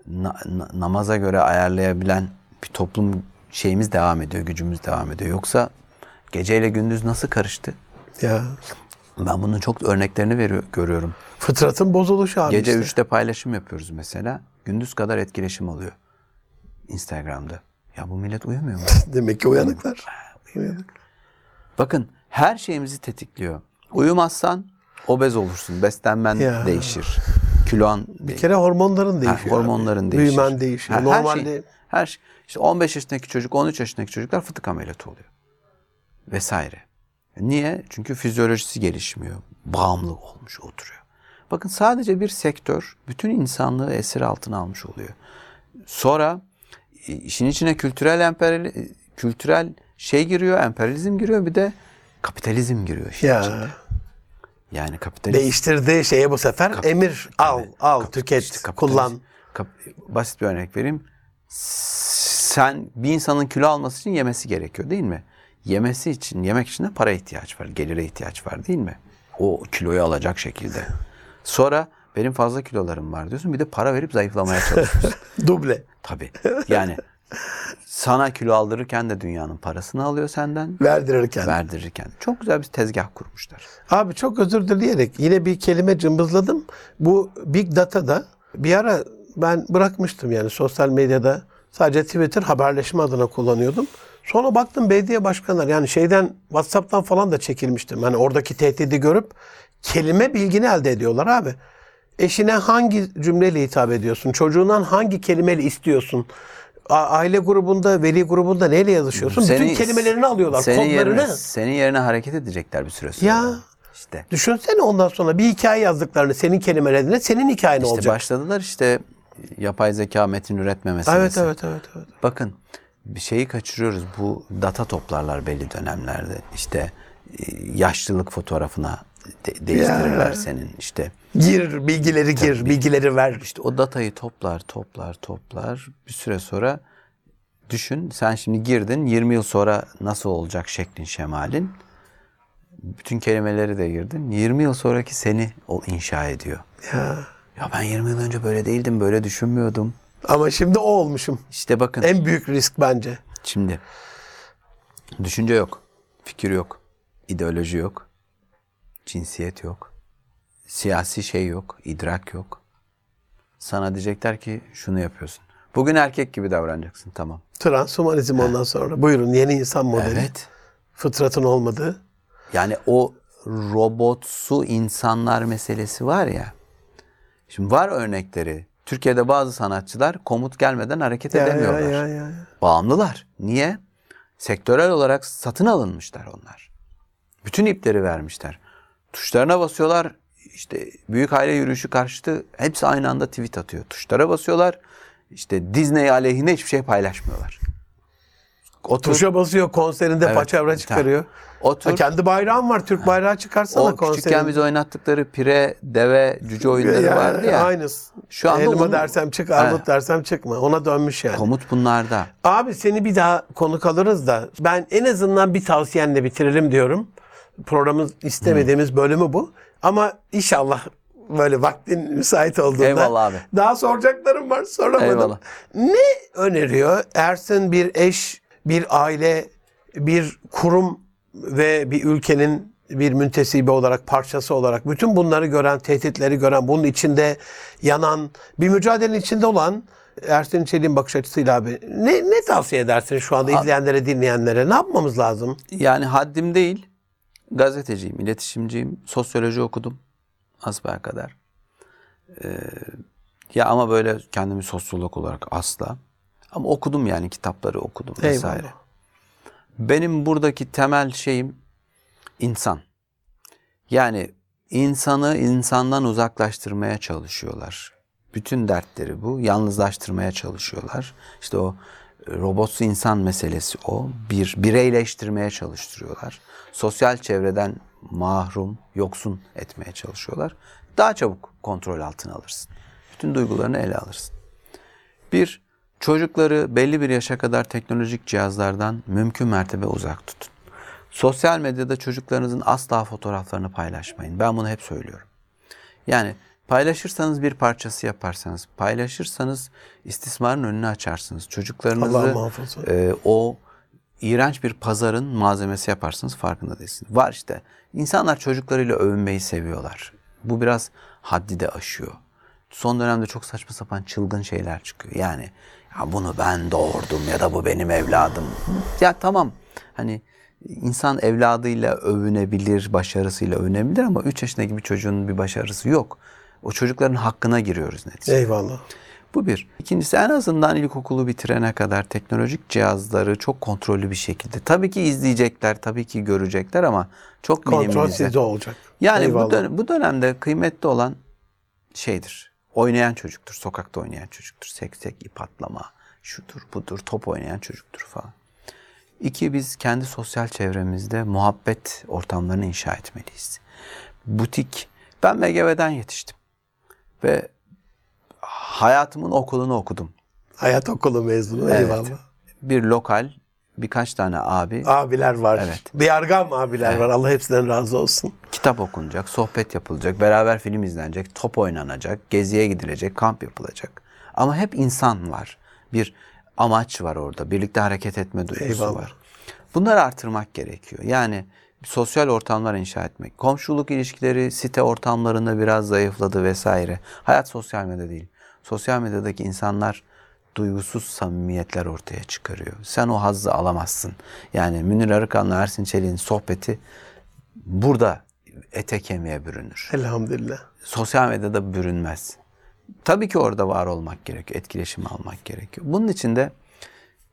na- na- namaza göre ayarlayabilen bir toplum şeyimiz devam ediyor, gücümüz devam ediyor. Yoksa geceyle gündüz nasıl karıştı? Ya. Ben bunun çok örneklerini veriyor, görüyorum. Fıtratın bozuluşu abi Gece işte. 3'te paylaşım yapıyoruz mesela. Gündüz kadar etkileşim oluyor. Instagram'da. Ya bu millet uyumuyor mu? Demek ki uyanıklar. Uyanık. Bakın her şeyimizi tetikliyor. Uyumazsan obez olursun. Beslenmen Ya. değişir. Kiloan Bir kere hormonların değişiyor. hormonların abi. değişir. Büyümen değişiyor. Her, her Normalde şey, her şey. İşte 15 yaşındaki çocuk, 13 yaşındaki çocuklar fıtık ameliyatı oluyor. Vesaire. Niye? Çünkü fizyolojisi gelişmiyor. Bağımlı olmuş oturuyor. Bakın sadece bir sektör bütün insanlığı esir altına almış oluyor. Sonra e, işin içine kültürel emperyal, kültürel şey giriyor, emperyalizm giriyor bir de kapitalizm giriyor işin ya içine. Yani kapitalizm değiştirdiği şeye bu sefer emir al al Kap- tüket işte kullan. kap- basit bir örnek vereyim. Sen bir insanın kilo alması için yemesi gerekiyor değil mi? Yemesi için, yemek için de para ihtiyaç var, gelire ihtiyaç var değil mi? O kiloyu alacak şekilde. Sonra benim fazla kilolarım var diyorsun. Bir de para verip zayıflamaya çalışıyorsun. Duble. Tabii. Yani sana kilo aldırırken de dünyanın parasını alıyor senden. Verdirirken. Verdirirken. Çok güzel bir tezgah kurmuşlar. Abi çok özür dileyerek yine bir kelime cımbızladım. Bu Big Data'da bir ara ben bırakmıştım yani sosyal medyada sadece Twitter haberleşme adına kullanıyordum. Sonra baktım belediye başkanlar yani şeyden WhatsApp'tan falan da çekilmiştim. Hani oradaki tehdidi görüp kelime bilgini elde ediyorlar abi. Eşine hangi cümleyle hitap ediyorsun? Çocuğundan hangi kelimeyle istiyorsun? Aile grubunda, veli grubunda neyle yazışıyorsun? Bütün kelimelerini alıyorlar, senin kodlarını. Yerine, senin yerine hareket edecekler bir süre sonra. Ya. İşte. Düşünsene ondan sonra bir hikaye yazdıklarını senin kelimelerine senin hikayen İşte olacak. başladılar işte yapay zeka metin üretme meselesi. Evet evet evet evet. Bakın bir şeyi kaçırıyoruz. Bu data toplarlar belli dönemlerde. İşte e, yaşlılık fotoğrafına de- değiştirirler Ya. senin. İşte Gir bilgileri gir, bilgileri ver. işte o datayı toplar, toplar, toplar. Bir süre sonra düşün sen şimdi girdin 20 yıl sonra nasıl olacak şeklin şemalin. Bütün kelimeleri de girdin. 20 yıl sonraki seni o inşa ediyor. Ya. Ya ben 20 yıl önce böyle değildim, böyle düşünmüyordum. Ama şimdi o olmuşum. İşte bakın En büyük risk bence. şimdi düşünce yok, fikir yok, ideoloji yok, cinsiyet yok, siyasi şey yok, idrak yok. Sana diyecekler ki şunu yapıyorsun. Bugün erkek gibi davranacaksın tamam. Transhumanizm ondan sonra. Buyurun yeni insan modeli. Evet. Fıtratın olmadığı. Yani o robotsu insanlar meselesi var ya. Şimdi var örnekleri. Türkiye'de bazı sanatçılar komut gelmeden hareket Ya, edemiyorlar. ya, ya, ya. Bağımlılar. Niye? Sektörel olarak satın alınmışlar onlar. Bütün ipleri vermişler. Tuşlarına basıyorlar. İşte büyük aile yürüyüşü karşıtı hepsi aynı anda tweet atıyor. Tuşlara basıyorlar. İşte Disney aleyhine hiçbir şey paylaşmıyorlar. Otur. Tuşa basıyor konserinde Evet. paçavra çıkarıyor. Otur. Ha, kendi bayrağın var. Türk bayrağı çıkarsana o konserinde. küçükken biz oynattıkları pire, deve, cüce oyunları Ya, vardı ya. Aynısı. Şu anda Elma onun- dersem çık, armut dersem çıkma. Ona dönmüş yani. Komut bunlarda. Abi seni bir daha konuk alırız da ben en azından bir tavsiyenle bitirelim diyorum. Programın istemediğimiz bölümü bu. Ama inşallah böyle vaktin müsait olduğunda. Eyvallah abi. Daha soracaklarım var soramadım. Eyvallah. Ne öneriyor Ersin bir eş, bir aile, bir kurum ve bir ülkenin bir müntesibi olarak, parçası olarak bütün bunları gören, tehditleri gören, bunun içinde yanan, bir mücadelenin içinde olan Ersin Çelik'in bakış açısıyla abi ne, ne tavsiye edersin şu anda izleyenlere, dinleyenlere? Ne yapmamız lazım? Yani haddim değil. Gazeteciyim, iletişimciyim. Sosyoloji okudum. Asbel kadar. Ee, ya ama böyle kendimi sosyolog olarak asla. Ama okudum yani kitapları okudum vesaire. Eyvallah. Benim buradaki temel şeyim insan. Yani insanı insandan uzaklaştırmaya çalışıyorlar. Bütün dertleri bu. Yalnızlaştırmaya çalışıyorlar. İşte o e, robotsu insan meselesi o. Bir bireyleştirmeye çalıştırıyorlar. Sosyal çevreden mahrum, yoksun etmeye çalışıyorlar. Daha çabuk kontrol altına alırsın. Bütün duygularını ele alırsın. Bir, çocukları belli bir yaşa kadar teknolojik cihazlardan mümkün mertebe uzak tutun. Sosyal medyada çocuklarınızın asla fotoğraflarını paylaşmayın. Ben bunu hep söylüyorum. Yani paylaşırsanız bir parçası yaparsanız, paylaşırsanız istismarın önünü açarsınız. Çocuklarınızı e, o iğrenç bir pazarın malzemesi yaparsınız farkında değilsiniz. Var işte. İnsanlar çocuklarıyla övünmeyi seviyorlar. Bu biraz haddi de aşıyor. Son dönemde çok saçma sapan çılgın şeyler çıkıyor. Yani ya bunu ben doğurdum ya da bu benim evladım. Ya tamam hani insan evladıyla övünebilir, başarısıyla övünebilir ama 3 yaşındaki bir çocuğun bir başarısı yok. O çocukların hakkına giriyoruz neticede. Eyvallah. Bu bir. İkincisi en azından ilkokulu bitirene kadar teknolojik cihazları çok kontrollü bir şekilde. Tabii ki izleyecekler, tabii ki görecekler ama çok Kontrol minimize. sizde olacak. Yani Eyvallah. bu, dön- bu dönemde kıymetli olan şeydir. Oynayan çocuktur, sokakta oynayan çocuktur. Seksek, ip atlama, şudur budur, top oynayan çocuktur falan. İki, biz kendi sosyal çevremizde muhabbet ortamlarını inşa etmeliyiz. Butik, ben MGV'den yetiştim. Ve hayatımın okulunu okudum. Hayat okulu mezunu. Evet. Eyvallah. Bir lokal, birkaç tane abi, Abiler var. Evet. Bir yargam abiler var. Allah hepsinden razı olsun. kitap okunacak, sohbet yapılacak, beraber film izlenecek, top oynanacak, geziye gidilecek, kamp yapılacak. Ama hep insan var. Bir amaç var orada. Birlikte hareket etme duygusu Eyvallah. var. Bunları artırmak gerekiyor. Yani sosyal ortamlar inşa etmek. Komşuluk ilişkileri site ortamlarında biraz zayıfladı vesaire. Hayat sosyal medya değil. Sosyal medyadaki insanlar duygusuz samimiyetler ortaya çıkarıyor. Sen o hazzı alamazsın. Yani Münir Arıkan'la Ersin Çelik'in sohbeti burada ete kemiğe bürünür. Elhamdülillah. Sosyal medyada bürünmez. Tabii ki orada var olmak gerekiyor. Etkileşim almak gerekiyor. Bunun için de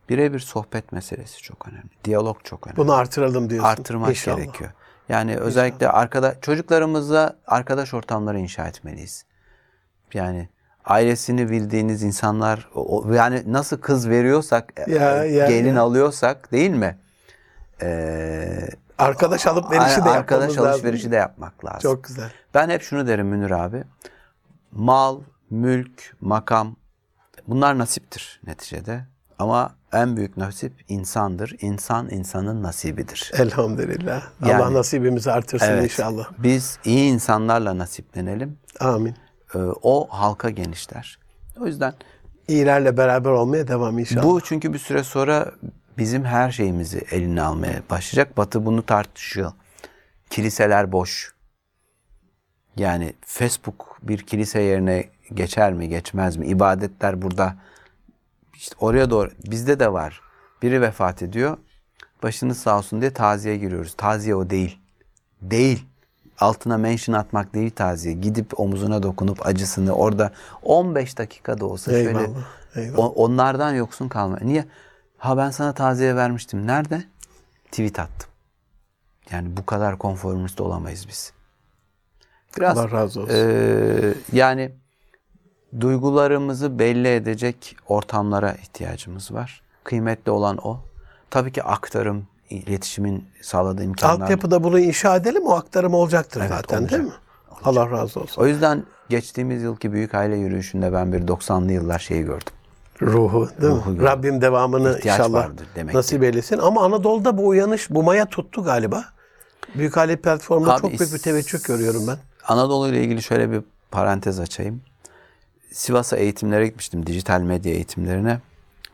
birebir sohbet meselesi çok önemli. Diyalog çok önemli. Bunu artıralım diyorsun. Artırmak İnşallah. gerekiyor. Yani özellikle arkada çocuklarımızla arkadaş ortamları inşa etmeliyiz. Yani ailesini bildiğiniz insanlar yani nasıl kız veriyorsak e, Ya, ya, gelin ya. alıyorsak değil mi? Ee, Arkadaş alıp verişi de arkadaş yapmamız lazım. alışverişi de yapmak lazım. Çok güzel. Ben hep şunu derim Münir abi. Mal, mülk, makam bunlar nasiptir neticede. Ama en büyük nasip insandır. İnsan insanın nasibidir. Elhamdülillah. Yani- Allah nasibimizi artırsın Evet. inşallah. Biz iyi insanlarla nasiplenelim. Amin. Ee, O halka genişler. O yüzden İyilerle beraber olmaya devam inşallah. bu çünkü bir süre sonra bizim her şeyimizi eline almaya başlayacak. Batı bunu tartışıyor. Kiliseler boş. Yani Facebook bir kilise yerine geçer mi, geçmez mi? İbadetler burada. İşte oraya doğru. Bizde de var. Biri vefat ediyor. Başınız sağ olsun diye taziye giriyoruz. Taziye o değil. Değil. Altına mention atmak değil taziye. Gidip omuzuna dokunup acısını orada 15 dakikada olsa şöyle Eyvallah, eyvallah. o- onlardan yoksun kalma. Niye? Ha ben sana taziye vermiştim. Nerede? Tweet attım. Yani bu kadar konformist olamayız biz. Biraz Allah razı olsun. eee, yani duygularımızı belli edecek ortamlara ihtiyacımız var. Kıymetli olan o. Tabii ki aktarım, iletişimin sağladığı imkanlar. Altyapıda bunu inşa edelim o aktarım olacaktır zaten olacak. değil mi? Allah razı olsun. O yüzden geçtiğimiz yılki büyük aile yürüyüşünde ben bir 90'lı yıllar şeyi gördüm. Ruhu değil Ruhu mi? gördüm. Rabbim devamını İhtiyaç inşallah demek nasip eylesin. Ama Anadolu'da bu uyanış, bu maya tuttu galiba. Büyük aile platformunda Abi, çok büyük bir teveccüh görüyorum ben. Anadolu ile ilgili şöyle bir parantez açayım. Sivas'a eğitimlere gitmiştim, dijital medya eğitimlerine.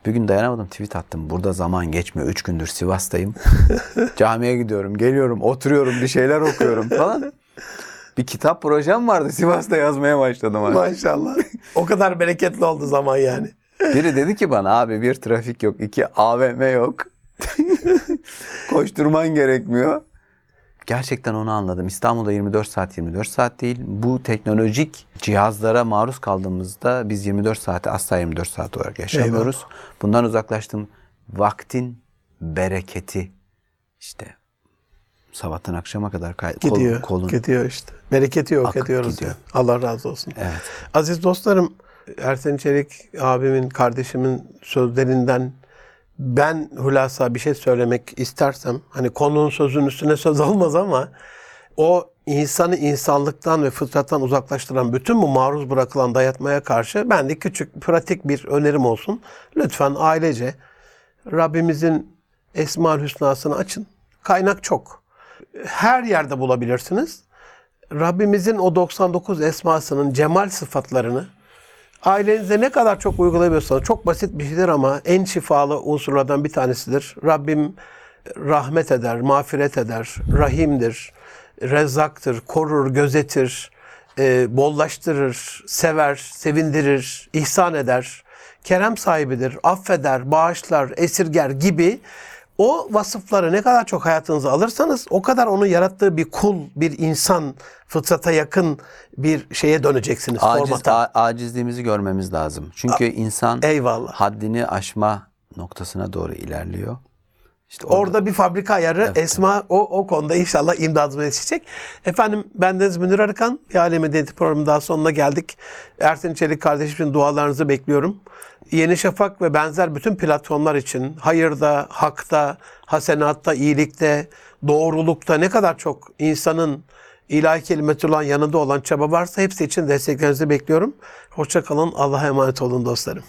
Bir gün dayanamadım, tweet attım. Burada zaman geçmiyor, üç gündür Sivas'tayım. Camiye gidiyorum, geliyorum, oturuyorum, bir şeyler okuyorum falan. Bir kitap projem vardı, Sivas'ta yazmaya başladım. Abi. Maşallah. o kadar bereketli oldu zaman yani. Biri dedi ki bana abi bir trafik yok, iki AVM yok. Koşturman gerekmiyor. Gerçekten onu anladım. İstanbul'da 24 saat 24 saat değil. Bu teknolojik cihazlara maruz kaldığımızda biz 24 saati asla 24 saat olarak yaşamıyoruz. Bundan uzaklaştım. Vaktin bereketi işte sabahtan akşama kadar kay- kol- Gidiyor. kolun. Gidiyor işte. Bereketi yok Akıp ediyoruz. gidiyor. yani. Allah razı olsun. Evet. Aziz dostlarım, Ersen Çelik abimin, kardeşimin sözlerinden ben hülasa bir şey söylemek istersem, hani konunun sözün üstüne söz olmaz ama o insanı insanlıktan ve fıtrattan uzaklaştıran bütün bu maruz bırakılan dayatmaya karşı ben de küçük, pratik bir önerim olsun. Lütfen ailece Rabbimizin Esma-ül Hüsna'sını açın. Kaynak çok. Her yerde bulabilirsiniz. Rabbimizin o 99 esmasının cemal sıfatlarını ailenize ne kadar çok uygulayabiliyorsanız çok basit bir şeydir ama en şifalı unsurlardan bir tanesidir. Rabbim rahmet eder, mağfiret eder, rahimdir, rezzaktır, korur, gözetir, e, bollaştırır, sever, sevindirir, ihsan eder, kerem sahibidir, affeder, bağışlar, esirger gibi o vasıfları ne kadar çok hayatınıza alırsanız o kadar onun yarattığı bir kul, bir insan, fıtrata yakın bir şeye döneceksiniz. Aciz, formata. a- acizliğimizi görmemiz lazım. Çünkü insan eyvallah. haddini aşma noktasına doğru ilerliyor. İşte Orada bir fabrika ayarı Esma o, o konuda inşallah imdadımıza yetişecek. Efendim bendeniz Münir Arıkan. Bir Alem Medeniyeti programının daha sonuna geldik. Ersin Çelik kardeşimin dualarınızı bekliyorum. Yeni Şafak ve benzer bütün platformlar için hayırda, hakta, hasenatta, iyilikte, doğrulukta ne kadar çok insanın ilahi kelimetullah yanında olan çaba varsa hepsi için desteklerinizi bekliyorum. Hoşçakalın. Allah'a emanet olun dostlarım.